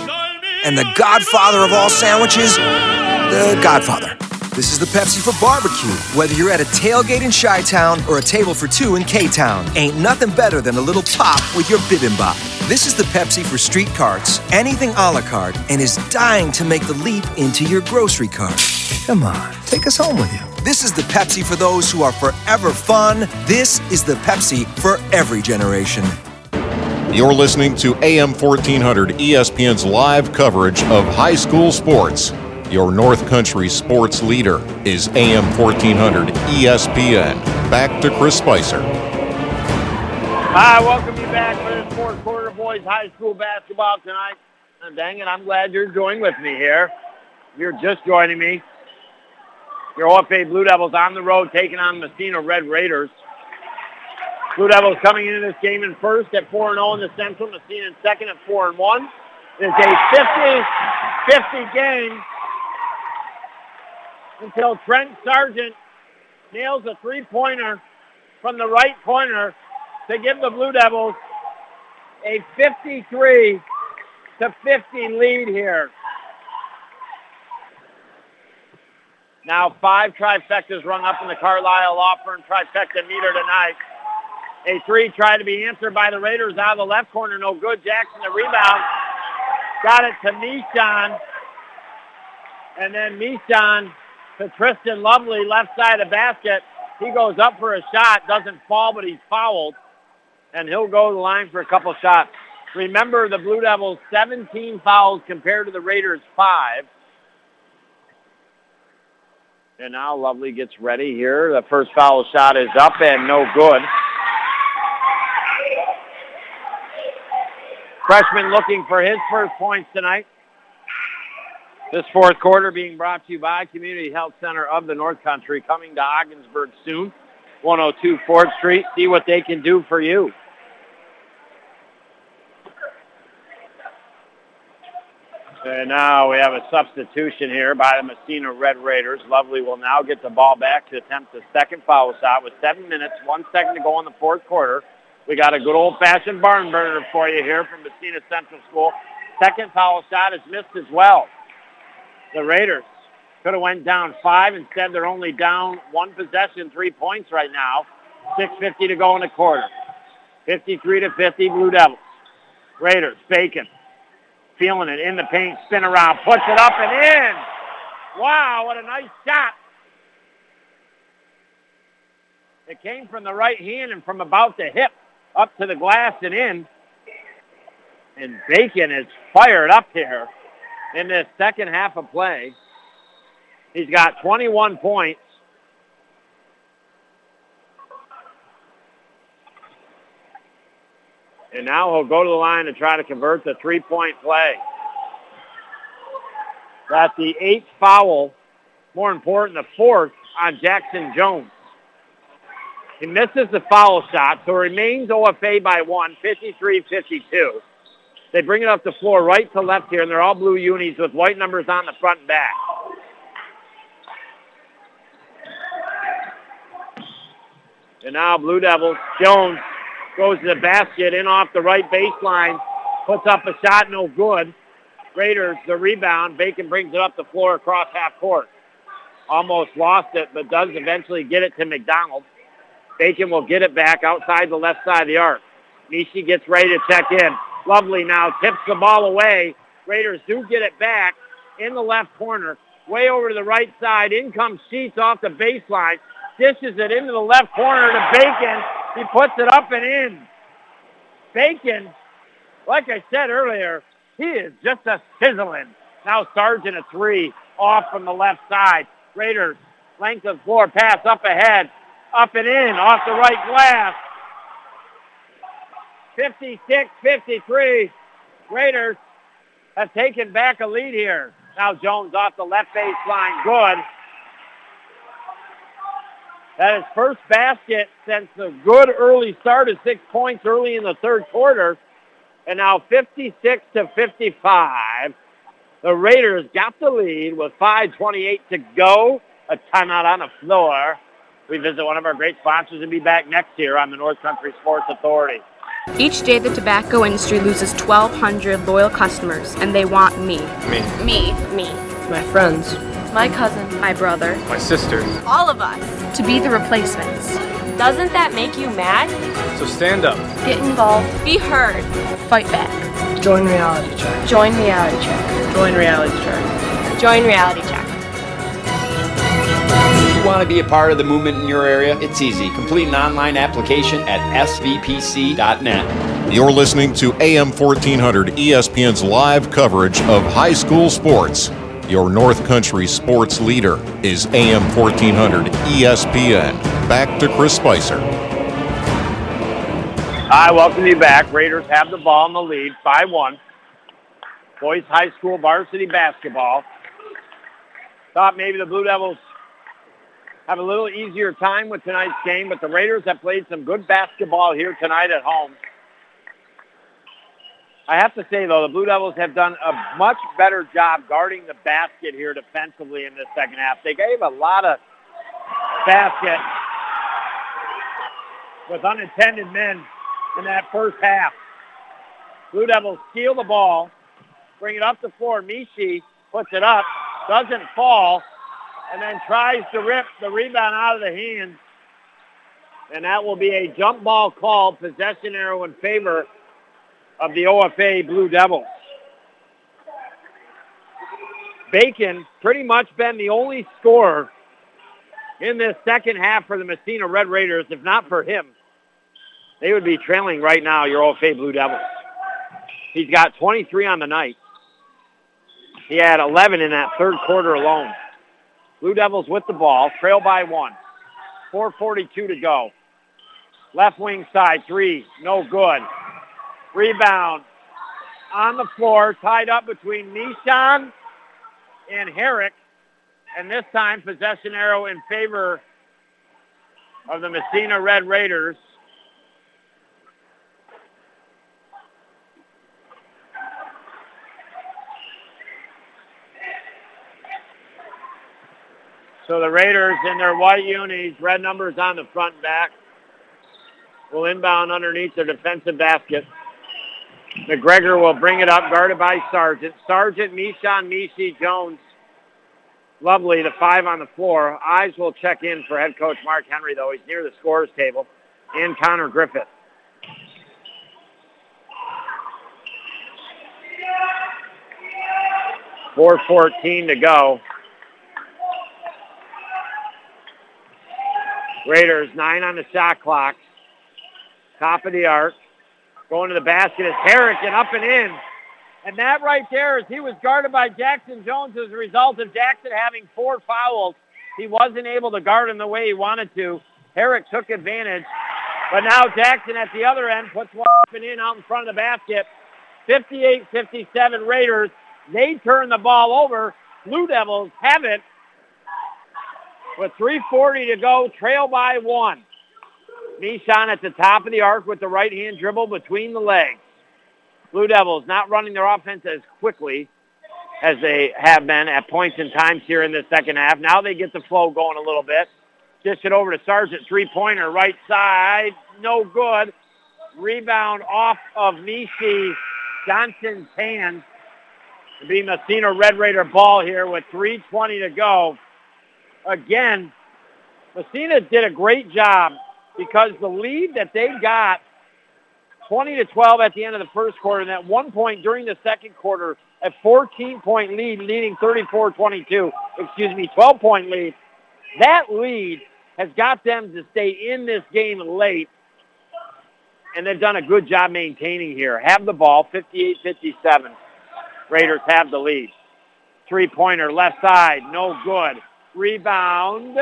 and the godfather of all sandwiches, the Godfather. This is the Pepsi for barbecue. Whether you're at a tailgate in Chi Town or a table for two in K Town, ain't nothing better than a little pop with your bibimbap. This is the Pepsi for street carts, anything a la carte, and is dying to make the leap into your grocery cart. Come on, take us home with you. This is the Pepsi for those who are forever fun. This is the Pepsi for every generation. You're listening to AM 1400 ESPN's live coverage of high school sports. Your North Country sports leader is AM 1400 ESPN. Back to Chris Spicer. Hi, welcome you back for this fourth quarter boys high school basketball tonight. Dang it, I'm glad you're joining with me here. You're just joining me. Your OFA Blue Devils on the road taking on Massena Red Raiders. Blue Devils coming into this game in first at 4-0 in the Central. Massena in second at 4-1. It's a 50-50 game until Trent Sargent nails a three-pointer from the right corner to give the Blue Devils a 53 to 50 lead here. Now five trifectas rung up in the Carlisle Law Firm trifecta meter tonight. A three tried to be answered by the Raiders out of the left corner. No good. Jackson the rebound. Got it to Mishon. And then Mishon to Tristan Lovely, left side of the basket. He goes up for a shot. Doesn't fall, but he's fouled. And he'll go to the line for a couple shots. Remember the Blue Devils 17 fouls compared to the Raiders 5. And now Lovely gets ready here. The first foul shot is up and no good. Freshman looking for his first points tonight. This fourth quarter being brought to you by Community Health Center of the North Country, coming to Ogdensburg soon. 102 4th Street. See what they can do for you. And now we have a substitution here by the Massena Red Raiders. Lovely will now get the ball back to attempt the second foul shot with seven minutes, one second to go in the fourth quarter. We got a good old-fashioned barn burner for you here from Massena Central School. Second foul shot is missed as well. The Raiders could have went down five. Instead, they're only down one possession, three points right now. 6.50 to go in the quarter. 53 to 50, Blue Devils. Raiders, Bacon, feeling it in the paint, spin around, puts it up and in. Wow, what a nice shot. It came from the right hand and from about the hip up to the glass and in. And Bacon is fired up here in this second half of play. He's got 21 points. And now he'll go to the line to try to convert the three-point play. That's the eighth foul, more important, the fourth on Jackson Jones. He misses the foul shot, so remains OFA by one, 53-52. They bring it up the floor right to left here, and they're all blue unis with white numbers on the front and back. And now Blue Devils, Jones goes to the basket in off the right baseline, puts up a shot, no good. Raiders, the rebound. Bacon brings it up the floor across half court. Almost lost it, but does eventually get it to McDonald. Bacon will get it back outside the left side of the arc. Nishi gets ready to check in. Lovely now tips the ball away. Raiders do get it back in the left corner. Way over to the right side. In comes Sheets off the baseline. Dishes it into the left corner to Bacon. He puts it up and in. Bacon, like I said earlier, he is just a sizzling. Now Sargent a three off from the left side. Raiders length of floor pass up ahead. Up and in off the right glass. 56-53. Raiders have taken back a lead here. Now Jones off the left baseline. Good. That is first basket since the good early start of six points early in the third quarter. And now 56 to 55. The Raiders got the lead with 5.28 to go. A timeout on the floor. We visit one of our great sponsors and be back next year on the North Country Sports Authority. Each day, the tobacco industry loses 1,200 loyal customers, and they want me. Me. Me. Me. My friends. My cousin. My brother. My sister. All of us. To be the replacements. Doesn't that make you mad? So stand up. Get involved. Be heard. Fight back. Join Reality Check. Join Reality Check. Join Reality Check. Join Reality Check. If you want to be a part of the movement in your area, it's easy. Complete an online application at svpc.net. You're listening to AM 1400 ESPN's live coverage of high school sports. Your North Country sports leader is AM 1400 ESPN. Back to Chris Spicer. I welcome you back. Raiders have the ball in the lead, 5-1. Boys High School varsity basketball. Thought maybe the Blue Devils have a little easier time with tonight's game, but the Raiders have played some good basketball here tonight at home. I have to say, though, the Blue Devils have done a much better job guarding the basket here defensively in this second half. They gave a lot of basket with unintended men in that first half. Blue Devils steal the ball, bring it up the floor. Mishi puts it up, doesn't fall, and then tries to rip the rebound out of the hands. And that will be a jump ball call, possession arrow in favor of the OFA Blue Devils. Bacon pretty much been the only scorer in this second half for the Massena Red Raiders. If not for him, they would be trailing right now, your OFA Blue Devils. He's got 23 on the night. He had 11 in that third quarter alone. Blue Devils with the ball, trail by one. 4.42 to go. Left wing side, three, no good. Rebound on the floor, tied up between Nishan and Herrick. And this time, possession arrow in favor of the Massena Red Raiders. So the Raiders in their white unis, red numbers on the front and back, will inbound underneath their defensive basket. McGregor will bring it up, guarded by Sargent. Sargent, Mishon, Mishi, Jones. Lovely, the five on the floor. Ives will check in for head coach Mark Henry, though. He's near the scorer's table. And Connor Griffith. Four fourteen to go. Raiders nine on the shot clock. Top of the arc. Going to the basket is Herrick and up and in. And that right there is he was guarded by Jackson Jones as a result of Jackson having four fouls. He wasn't able to guard him the way he wanted to. Herrick took advantage. But now Jackson at the other end puts one up and in out in front of the basket. 58-57 Raiders. They turn the ball over. Blue Devils have it with 3.40 to go, trail by one. Mishon at the top of the arc with the right-hand dribble between the legs. Blue Devils not running their offense as quickly as they have been at points in times here in the second half. Now they get the flow going a little bit. Dish it over to Sargent, three-pointer, right side, no good. Rebound off of Mishi Johnson's hands. To be Massena Red Raider ball here with 3.20 to go. Again, Massena did a great job because the lead that they got 20 to 12 at the end of the first quarter and at one point during the second quarter a 14 point lead leading 34-22 excuse me 12 point lead. That lead has got them to stay in this game late and they've done a good job maintaining here. Have the ball 58-57 Raiders have the lead. Three pointer left side no good rebound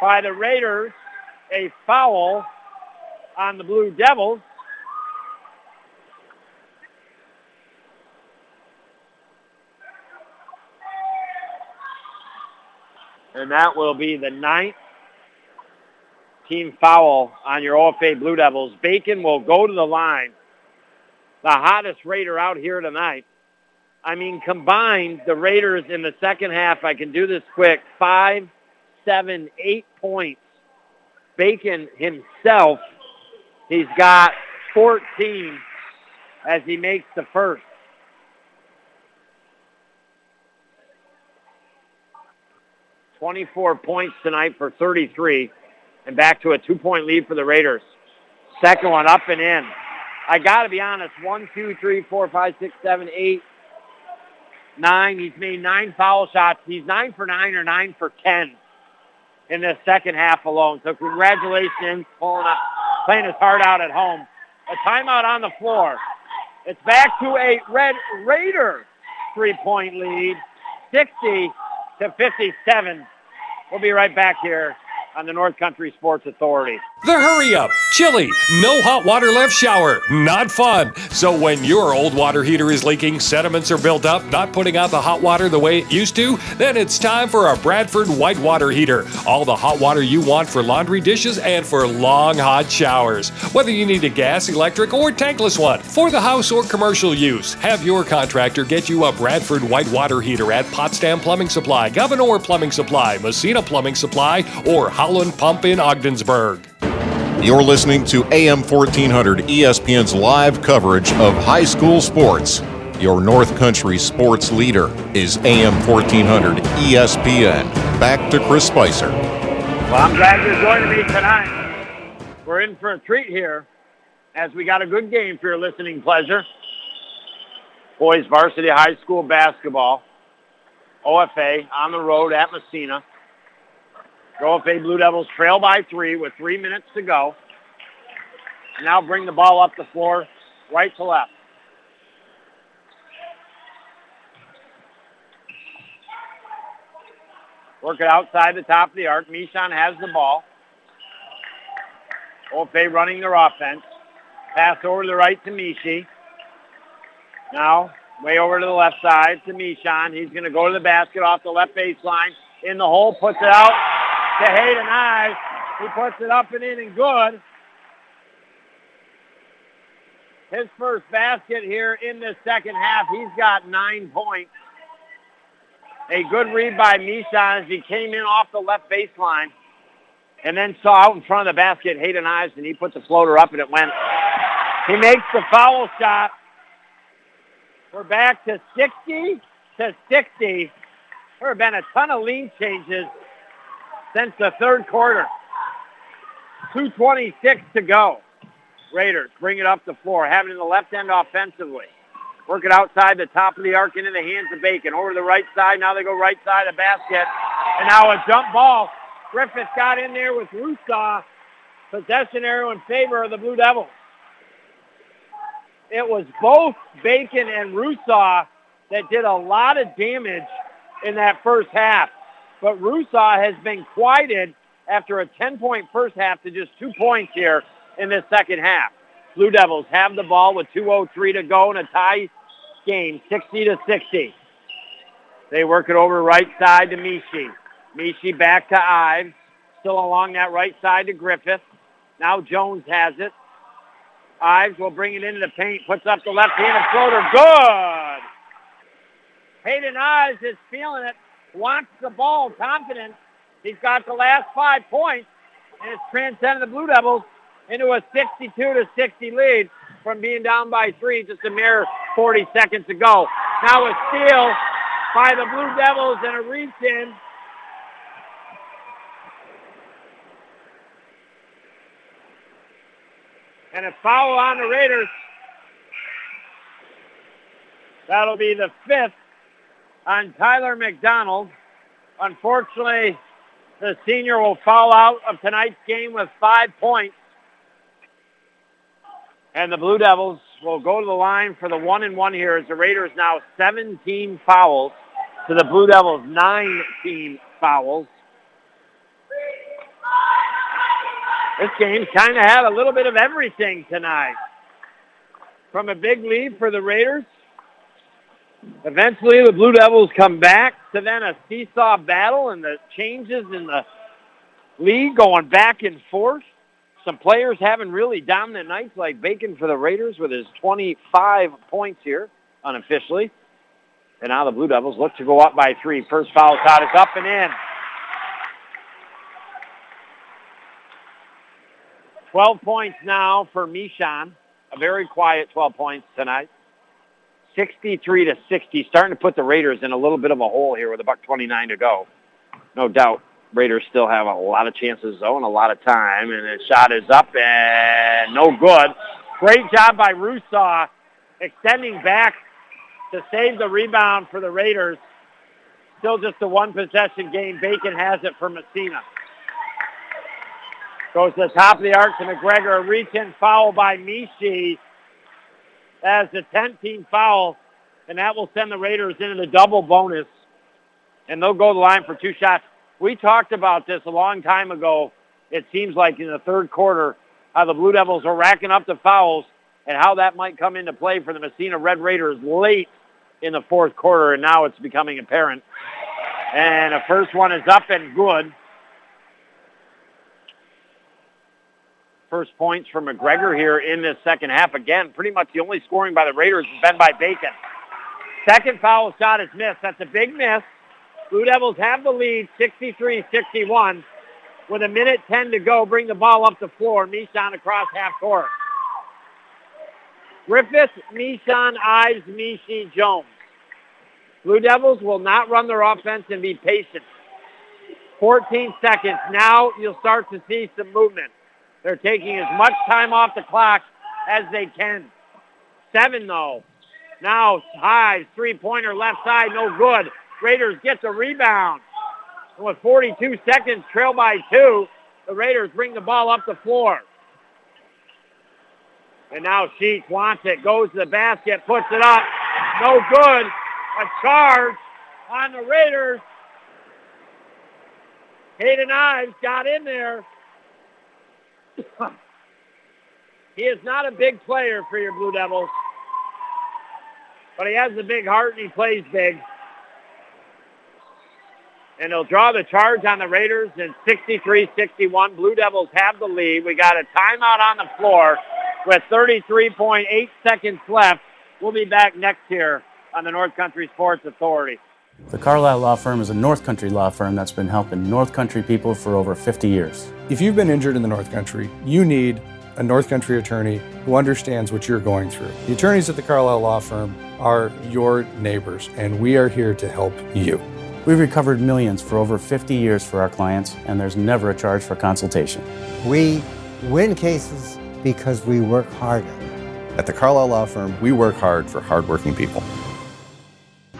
by the Raiders a foul on the Blue Devils. And that will be the ninth team foul on your OFA Blue Devils. Bacon will go to the line. The hottest Raider out here tonight. I mean, combined, the Raiders in the second half, I can do this quick, five, seven, eight points Bacon himself, he's got 14 as he makes the first. Twenty-four points tonight for 33, and back to a two-point lead for the Raiders. Second one up and in. I got to be honest. One, two, three, four, five, six, seven, eight, nine. He's made nine foul shots. He's nine for nine or nine for ten in the second half alone. So congratulations, pulling up, playing his heart out at home. A timeout on the floor. It's back to a Red Raider three-point lead, 60 to 57. We'll be right back here on the North Country Sports Authority. The hurry up, chilly, no hot water left shower, not fun. So when your old water heater is leaking, sediments are built up, not putting out the hot water the way it used to, then it's time for a Bradford white water heater. All the hot water you want for laundry dishes and for long hot showers. Whether you need a gas, electric, or tankless one for the house or commercial use, have your contractor get you a Bradford white water heater at Potsdam Plumbing Supply, Gouverneur Plumbing Supply, Massena Plumbing Supply, or Howland Pump in Ogdensburg. You're listening to AM 1400 ESPN's live coverage of high school sports. Your North Country sports leader is AM 1400 ESPN. Back to Chris Spicer. Well, I'm glad you're joining me tonight. We're in for a treat here as we got a good game for your listening pleasure. Boys varsity high school basketball. OFA on the road at Massena. OFA Blue Devils trail by three with three minutes to go. Now bring the ball up the floor, right to left. Work it outside the top of the arc. Mishon has the ball. OFA running their offense. Pass over to the right to Mishi. Now Way over to the left side to Mishon. He's going to go to the basket off the left baseline. In the hole, puts it out to Hayden Ives. He puts it up and in and good. His first basket here in the second half. He's got nine points. A good read by Mishon as he came in off the left baseline and then saw out in front of the basket Hayden Ives, and he put the floater up, and it went. He makes the foul shot. We're back to 60 to 60. There have been a ton of lead changes since the third quarter. 2.26 to go. Raiders bring it up the floor, having in the left end offensively. Work it outside the top of the arc into the hands of Bacon. Over the right side. Now they go right side of basket. And now a jump ball. Griffith got in there with Rusaw. Possession arrow in favor of the Blue Devils. It was both Bacon and Rusaw that did a lot of damage in that first half. But Rusaw has been quieted after a 10-point first half to just two points here in the second half. Blue Devils have the ball with 2.03 to go in a tie game, 60 to 60. They work it over right side to Mishi. Mishi back to Ives. Still along that right side to Griffith. Now Jones has it. Ives will bring it into the paint, puts up the left-handed floater. Good! Hayden Ives is feeling it, wants the ball, confident. He's got the last five points, and it's transcended the Blue Devils into a 62 to 60 lead from being down by three just a mere 40 seconds ago. Now a steal by the Blue Devils and a reach in. And a foul on the Raiders. That'll be the fifth on Tyler McDonald. Unfortunately, the senior will fall out of tonight's game with five points. And the Blue Devils will go to the line for the one and one here as the Raiders now 17 fouls to the Blue Devils 19 fouls. This game kind of had a little bit of everything tonight. From a big lead for the Raiders. Eventually the Blue Devils come back to then a seesaw battle and the changes in the league going back and forth. Some players having really dominant nights like Bacon for the Raiders with his 25 points here unofficially. And now the Blue Devils look to go up by three. First foul shot is up and in. 12 points now for Mishon. A very quiet 12 points tonight. 63 to 60, starting to put the Raiders in a little bit of a hole here with a buck 29 to go. No doubt. Raiders still have a lot of chances though and a lot of time. And the shot is up and no good. Great job by Rusaw extending back to save the rebound for the Raiders. Still just a one possession game. Bacon has it for Massena. Goes to the top of the arc to McGregor. A reach-in foul by Mishi. As the 10th team foul, and that will send the Raiders into the double bonus. And they'll go to the line for two shots. We talked about this a long time ago. It seems like in the third quarter, how the Blue Devils are racking up the fouls and how that might come into play for the Massena Red Raiders late in the fourth quarter, and now it's becoming apparent. And the first one is up and good. First points for McGregor here in this second half. Again, pretty much the only scoring by the Raiders has been by Bacon. Second foul shot is missed. That's a big miss. Blue Devils have the lead, 63-61. With a minute 10 to go, bring the ball up the floor. Mishon across half court. Griffith, Mishon, Ives, Mishi, Jones. Blue Devils will not run their offense and be patient. 14 seconds. Now you'll start to see some movement. They're taking as much time off the clock as they can. Seven, though. Now, high three-pointer left side, no good. Raiders get the rebound. With 42 seconds, trail by two, the Raiders bring the ball up the floor. And now Sheets wants it, goes to the basket, puts it up. No good. A charge on the Raiders. Hayden Ives got in there. He is not a big player for your Blue Devils. But he has the big heart and he plays big. And he'll draw the charge on the Raiders in 63-61. Blue Devils have the lead. We got a timeout on the floor with 33.8 seconds left. We'll be back next year on the North Country Sports Authority. The Carlisle Law Firm is a North Country law firm that's been helping North Country people for over 50 years. If you've been injured in the North Country, you need a North Country attorney who understands what you're going through. The attorneys at the Carlisle Law Firm are your neighbors, and we are here to help you. We've recovered millions for over 50 years for our clients, and there's never a charge for consultation. We win cases because we work harder. At the Carlisle Law Firm, we work hard for hardworking people.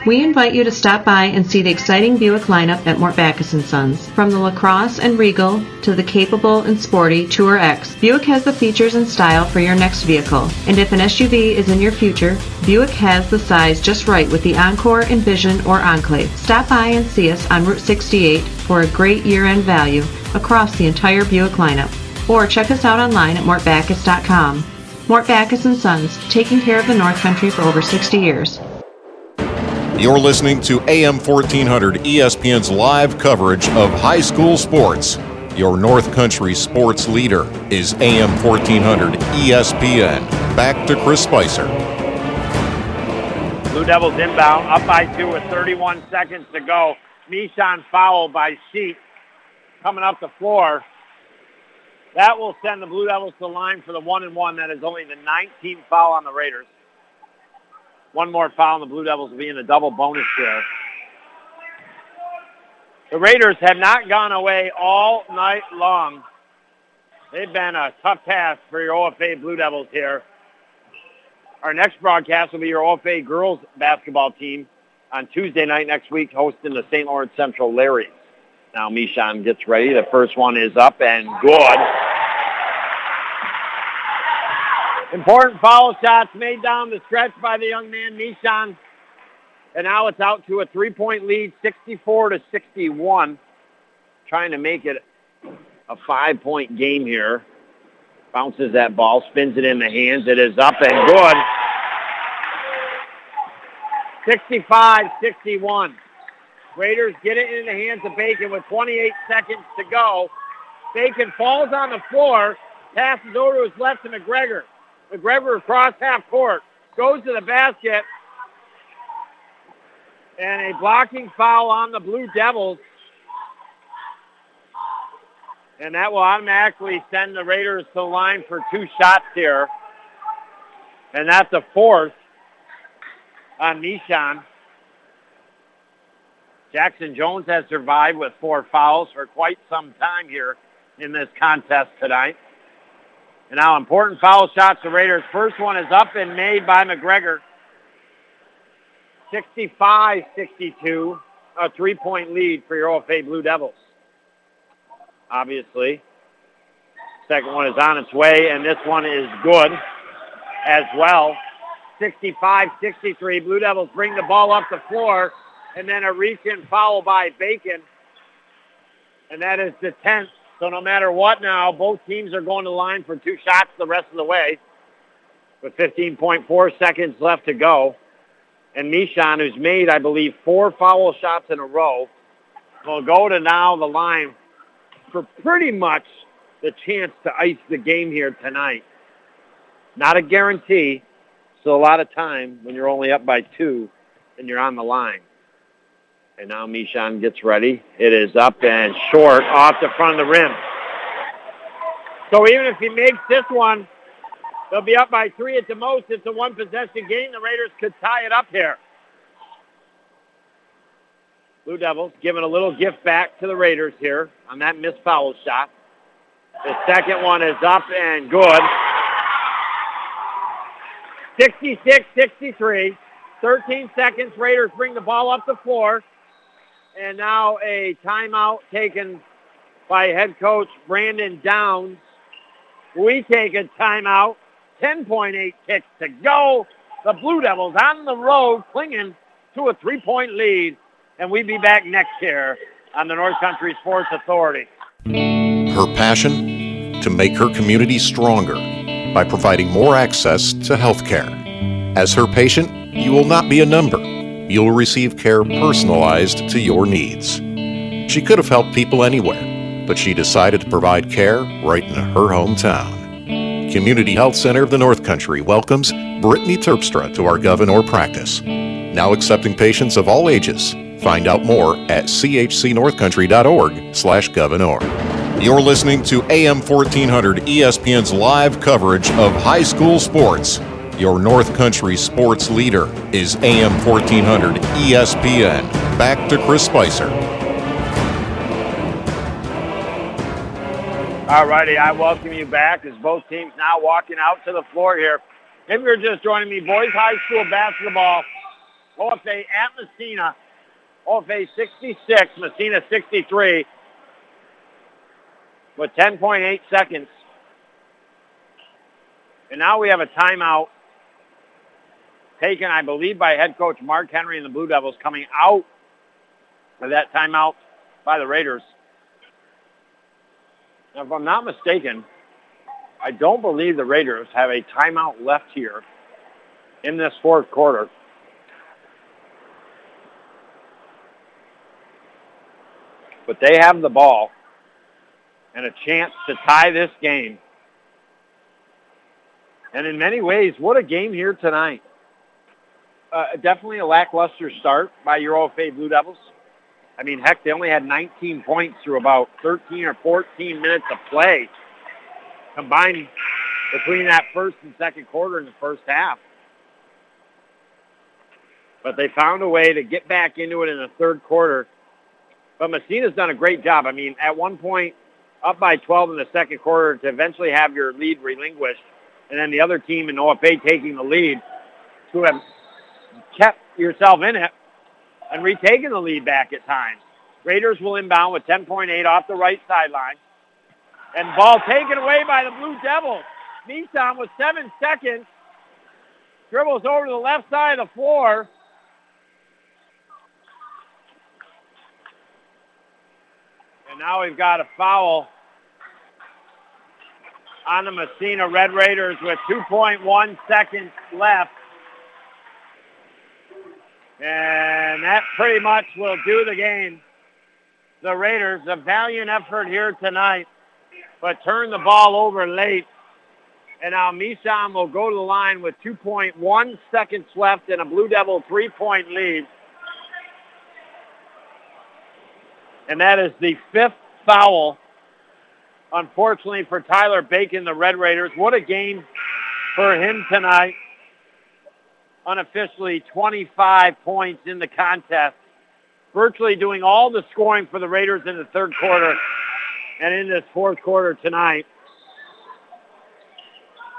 We invite you to stop by and see the exciting Buick lineup at Mort Backus & Sons. From the LaCrosse and Regal to the capable and sporty Tour X, Buick has the features and style for your next vehicle. And if an SUV is in your future, Buick has the size just right with the Encore, Envision, or Enclave. Stop by and see us on Route 68 for a great year-end value across the entire Buick lineup. Or check us out online at mortbackus.com. Mort Backus & Sons, taking care of the North Country for over 60 years. You're listening to AM 1400 ESPN's live coverage of high school sports. Your North Country sports leader is AM 1400 ESPN. Back to Chris Spicer. Blue Devils inbound, up by two with 31 seconds to go. Mishon foul by Sheet coming up the floor. That will send the Blue Devils to the line for the one and one. That is only the 19th foul on the Raiders. One more foul, and the Blue Devils will be in a double bonus here. The Raiders have not gone away all night long. They've been a tough task for your OFA Blue Devils here. Our next broadcast will be your OFA girls basketball team on Tuesday night next week hosting the St. Lawrence Central Larrys. Now Mishon gets ready. The first one is up and good. Important foul shots made down the stretch by the young man, Mishon. And now it's out to a three-point lead, 64 to 61. Trying to make it a five-point game here. Bounces that ball, spins it in the hands. It is up and good. 65-61. Raiders get it in the hands of Bacon with 28 seconds to go. Bacon falls on the floor, passes over to his left to McGregor. McGregor across half court, goes to the basket, and a blocking foul on the Blue Devils. And that will automatically send the Raiders to the line for two shots here. And that's a fourth on Mishon. Jackson Jones has survived with four fouls for quite some time here in this contest tonight. And now important foul shots. The Raiders' first one is up and made by McGregor. 65-62, a three-point lead for your OFA Blue Devils. Obviously. Second one is on its way, and this one is good as well. 65-63. Blue Devils bring the ball up the floor, and then a reach-in foul by Bacon. And that is the 10th so no matter what now, both teams are going to line for two shots the rest of the way with 15.4 seconds left to go. And Mishon, who's made, I believe, four foul shots in a row, will go to now the line for pretty much the chance to ice the game here tonight. Not a guarantee. So a lot of time when you're only up by two and you're on the line. And now Mishon gets ready. It is up and short off the front of the rim. So even if he makes this one, they'll be up by three at the most. It's a one possession game. The Raiders could tie it up here. Blue Devils giving a little gift back to the Raiders here on that missed foul shot. The second one is up and good. 66-63. 13 seconds. Raiders bring the ball up the floor. And now a timeout taken by head coach Brandon Downs. We take a timeout. 10.8 kicks to go. The Blue Devils on the road clinging to a three-point lead. And we'll be back next year on the North Country Sports Authority. Her passion to make her community stronger by providing more access to health care. As her patient, you will not be a number. You'll receive care personalized to your needs. She could have helped people anywhere, but she decided to provide care right in her hometown. Community Health Center of the North Country welcomes Brittany Terpstra to our Gouverneur practice. Now accepting patients of all ages. Find out more at chcnorthcountry.org slash Gouverneur. You're listening to AM 1400 ESPN's live coverage of high school sports. Your North Country sports leader is AM 1400 ESPN. Back to Chris Spicer. All righty, I welcome you back as both teams now walking out to the floor here. If you're just joining me, boys high school basketball, OFA at Massena, OFA 66, Massena 63, with 10.8 seconds. And now we have a timeout taken, I believe, by head coach Mark Henry and the Blue Devils coming out of that timeout by the Raiders. Now, if I'm not mistaken, I don't believe the Raiders have a timeout left here in this fourth quarter. But they have the ball and a chance to tie this game. And in many ways, what a game here tonight. Uh, definitely a lackluster start by your OFA Blue Devils. I mean, heck, they only had 19 points through about 13 or 14 minutes of play combined between that first and second quarter in the first half. But they found a way to get back into it in the third quarter. But Massena's done a great job. I mean, at one point, up by 12 in the second quarter to eventually have your lead relinquished, and then the other team in OFA taking the lead to have kept yourself in it and retaken the lead back at times. Raiders will inbound with 10.8 off the right sideline. And ball taken away by the Blue Devils. Nissan with seven seconds. Dribbles over to the left side of the floor. And now we've got a foul on the Massena Red Raiders with 2.1 seconds left. And that pretty much will do the game. The Raiders, a valiant effort here tonight, but turn the ball over late. And now Mishan will go to the line with 2.1 seconds left and a Blue Devil three-point lead. And that is the fifth foul, unfortunately, for Tyler Bacon, the Red Raiders. What a game for him tonight unofficially 25 points in the contest, virtually doing all the scoring for the Raiders in the third quarter and in this fourth quarter tonight.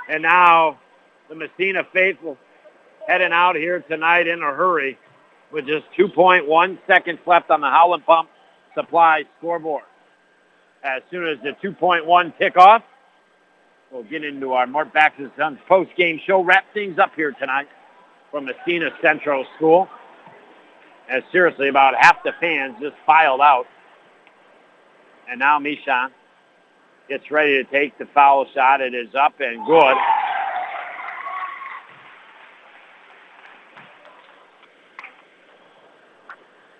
And now the Massena faithful heading out here tonight in a hurry with just 2.1 seconds left on the Howland Pump Supply scoreboard. As soon as the 2.1 tick off, we'll get into our Mort Backus Sons post-game show. Wrap things up here tonight from Massena Central School. And seriously, about half the fans just filed out. And now Mishan gets ready to take the foul shot. It is up and good.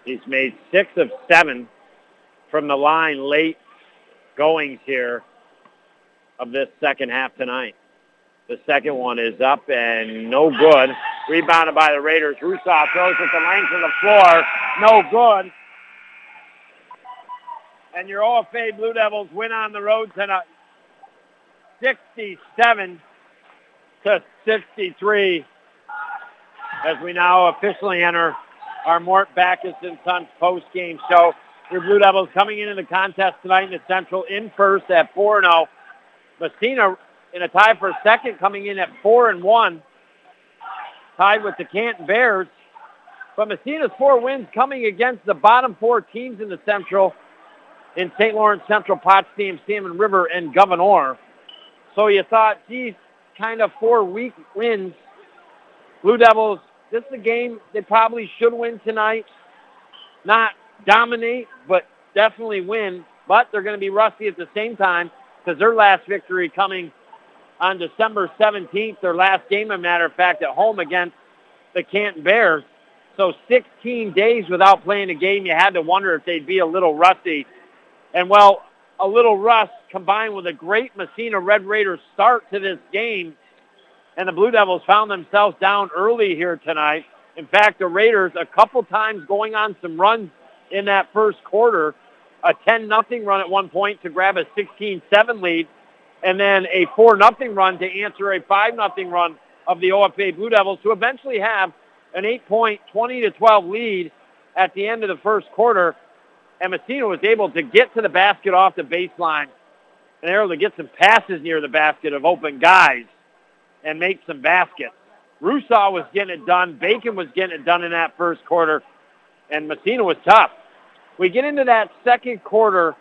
He's made six of seven from the line late goings here of this second half tonight. The second one is up and no good. Rebounded by the Raiders. Rusaw throws it the length of the floor. No good. And your OFA Blue Devils win on the road tonight. 67 to 63 as we now officially enter our Mort Backus and Sons post-game show. Your Blue Devils coming into the contest tonight in the Central in first at 4-0. Massena in a tie for second coming in at 4 and 1 tied with the Canton Bears. But Massena's four wins coming against the bottom four teams in the Central in St. Lawrence Central, Potsdam, Salmon River, and Gouverneur. So you thought, geez, kind of four weak wins. Blue Devils, this is a game they probably should win tonight. Not dominate, but definitely win. But they're going to be rusty at the same time because their last victory coming on December 17th, their last game, a matter of fact, at home against the Canton Bears. So 16 days without playing a game, you had to wonder if they'd be a little rusty. And well, a little rust combined with a great Massena Red Raiders start to this game, and the Blue Devils found themselves down early here tonight. In fact, the Raiders a couple times going on some runs in that first quarter, a 10 nothing run at one point to grab a 16-7 lead, and then a 4 nothing run to answer a 5 nothing run of the OFA Blue Devils to eventually have an 8-point 20 to 12 lead at the end of the first quarter. And Massena was able to get to the basket off the baseline and able to get some passes near the basket of open guys and make some baskets. Rusaw was getting it done. Bacon was getting it done in that first quarter. And Massena was tough. We get into that second quarter.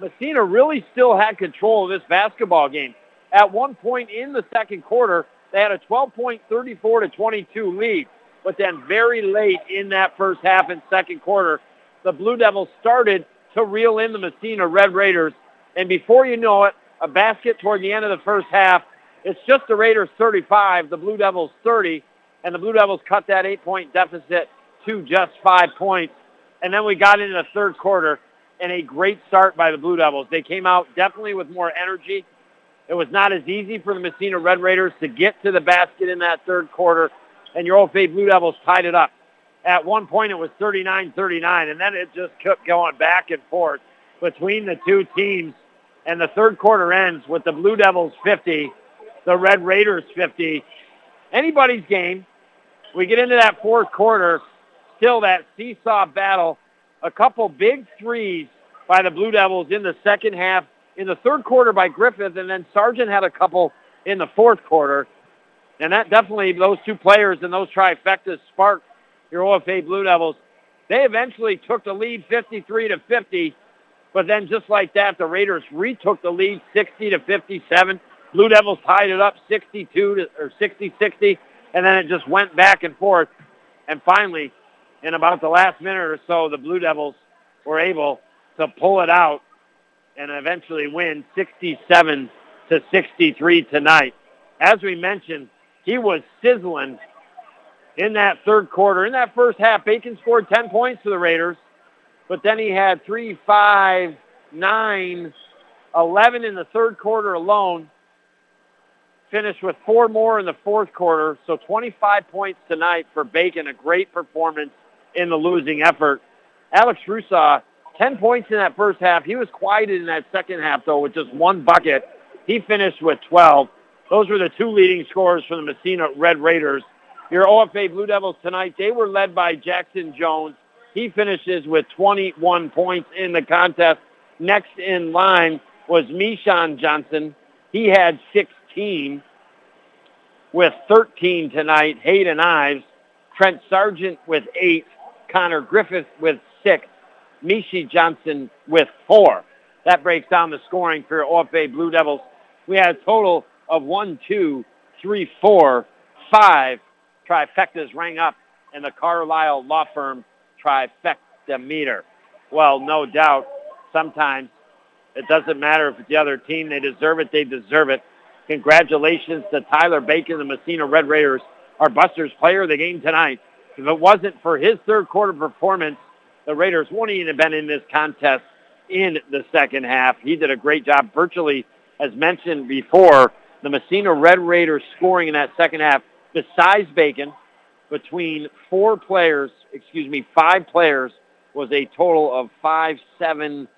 Massena really still had control of this basketball game. At one point in the second quarter, they had a 12-point 34 to 22 lead. But then very late in that first half and second quarter, the Blue Devils started to reel in the Massena Red Raiders. And before you know it, a basket toward the end of the first half. It's just the Raiders 35, the Blue Devils 30, and the Blue Devils cut that eight-point deficit to just five points. And then we got into the third quarter, and a great start by the Blue Devils. They came out definitely with more energy. It was not as easy for the Massena Red Raiders to get to the basket in that third quarter, and your OFA Blue Devils tied it up. At one point, it was 39-39, and then it just kept going back and forth between the two teams. And the third quarter ends with the Blue Devils 50, the Red Raiders 50. Anybody's game. We get into that fourth quarter, still that seesaw battle. A couple big threes by the Blue Devils in the second half. In the third quarter by Griffith, and then Sargent had a couple in the fourth quarter. And that definitely, those two players and those trifectas sparked your OFA Blue Devils. They eventually took the lead 53 to 50, but then just like that, the Raiders retook the lead 60 to 57. Blue Devils tied it up 62 to or 60-60, and then it just went back and forth. And finally, in about the last minute or so, the Blue Devils were able to pull it out and eventually win 67 to 63 tonight. As we mentioned, he was sizzling in that third quarter. In that first half, Bacon scored 10 points for the Raiders, but then he had three, five, nine, 11 in the third quarter alone. Finished with four more in the fourth quarter, so 25 points tonight for Bacon, a great performance in the losing effort. Alex Rusaw, 10 points in that first half. He was quieted in that second half, though, with just one bucket. He finished with 12. Those were the two leading scorers for the Massena Red Raiders. Your OFA Blue Devils tonight, they were led by Jackson Jones. He finishes with 21 points in the contest. Next in line was Mishan Johnson. He had 16 with 13 tonight. Hayden Ives, Trent Sargent with eight, Connor Griffith with six, Mishi Johnson with four. That breaks down the scoring for OFA Blue Devils. We had a total of one, two, three, four, five trifectas rang up in the Carlisle Law Firm trifecta meter. Well, no doubt, sometimes it doesn't matter if it's the other team. They deserve it. They deserve it. Congratulations to Tyler Bacon, the Massena Red Raiders, our Busters player of the game tonight. If it wasn't for his third quarter performance, the Raiders wouldn't even have been in this contest in the second half. He did a great job. Virtually, as mentioned before, the Massena Red Raiders scoring in that second half, besides Bacon, between four players, excuse me, five players, was a total of five, seven,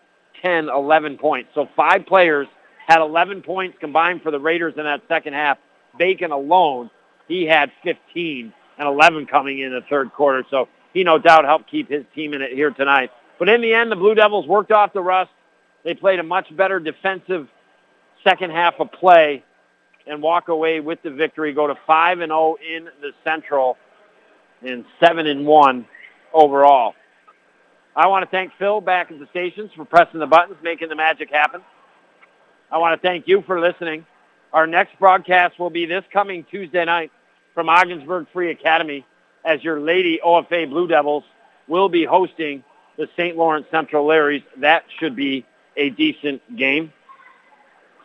10, 11 points. So five players had 11 points combined for the Raiders in that second half. Bacon alone, he had 15 and 11 coming in the third quarter. So he no doubt helped keep his team in it here tonight. But in the end, the Blue Devils worked off the rust. They played a much better defensive second half of play and walk away with the victory. Go to 5 and 0 in the Central and 7 and 1 overall. I want to thank Phil back at the stations for pressing the buttons, making the magic happen. I want to thank you for listening. Our next broadcast will be this coming Tuesday night from Ogdensburg Free Academy as your Lady OFA Blue Devils will be hosting the St. Lawrence Central Larrys. That should be a decent game.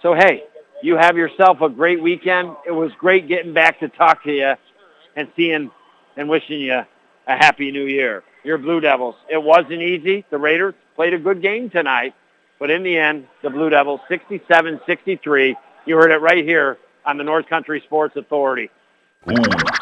So, hey, you have yourself a great weekend. It was great getting back to talk to you and seeing and wishing you a happy new year. Your Blue Devils. It wasn't easy. The Raiders played a good game tonight, but in the end, the Blue Devils 67-63. You heard it right here on the North Country Sports Authority. Ooh,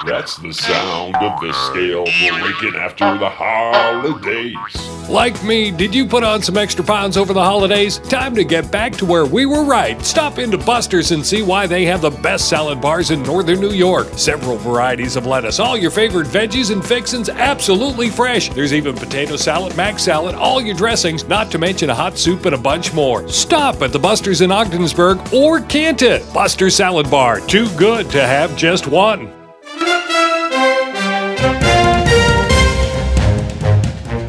that's the sound of the scale breaking after the holidays. Like me, did you put on some extra pounds over the holidays? Time to get back to where we were right. Stop into Buster's and see why they have the best salad bars in northern New York. Several varieties of lettuce, all your favorite veggies and fixins absolutely fresh. There's even potato salad, mac salad, all your dressings, not to mention a hot soup and a bunch more. Stop at the Buster's in Ogdensburg or Canton. Buster's Salad Bar, too good to have just one.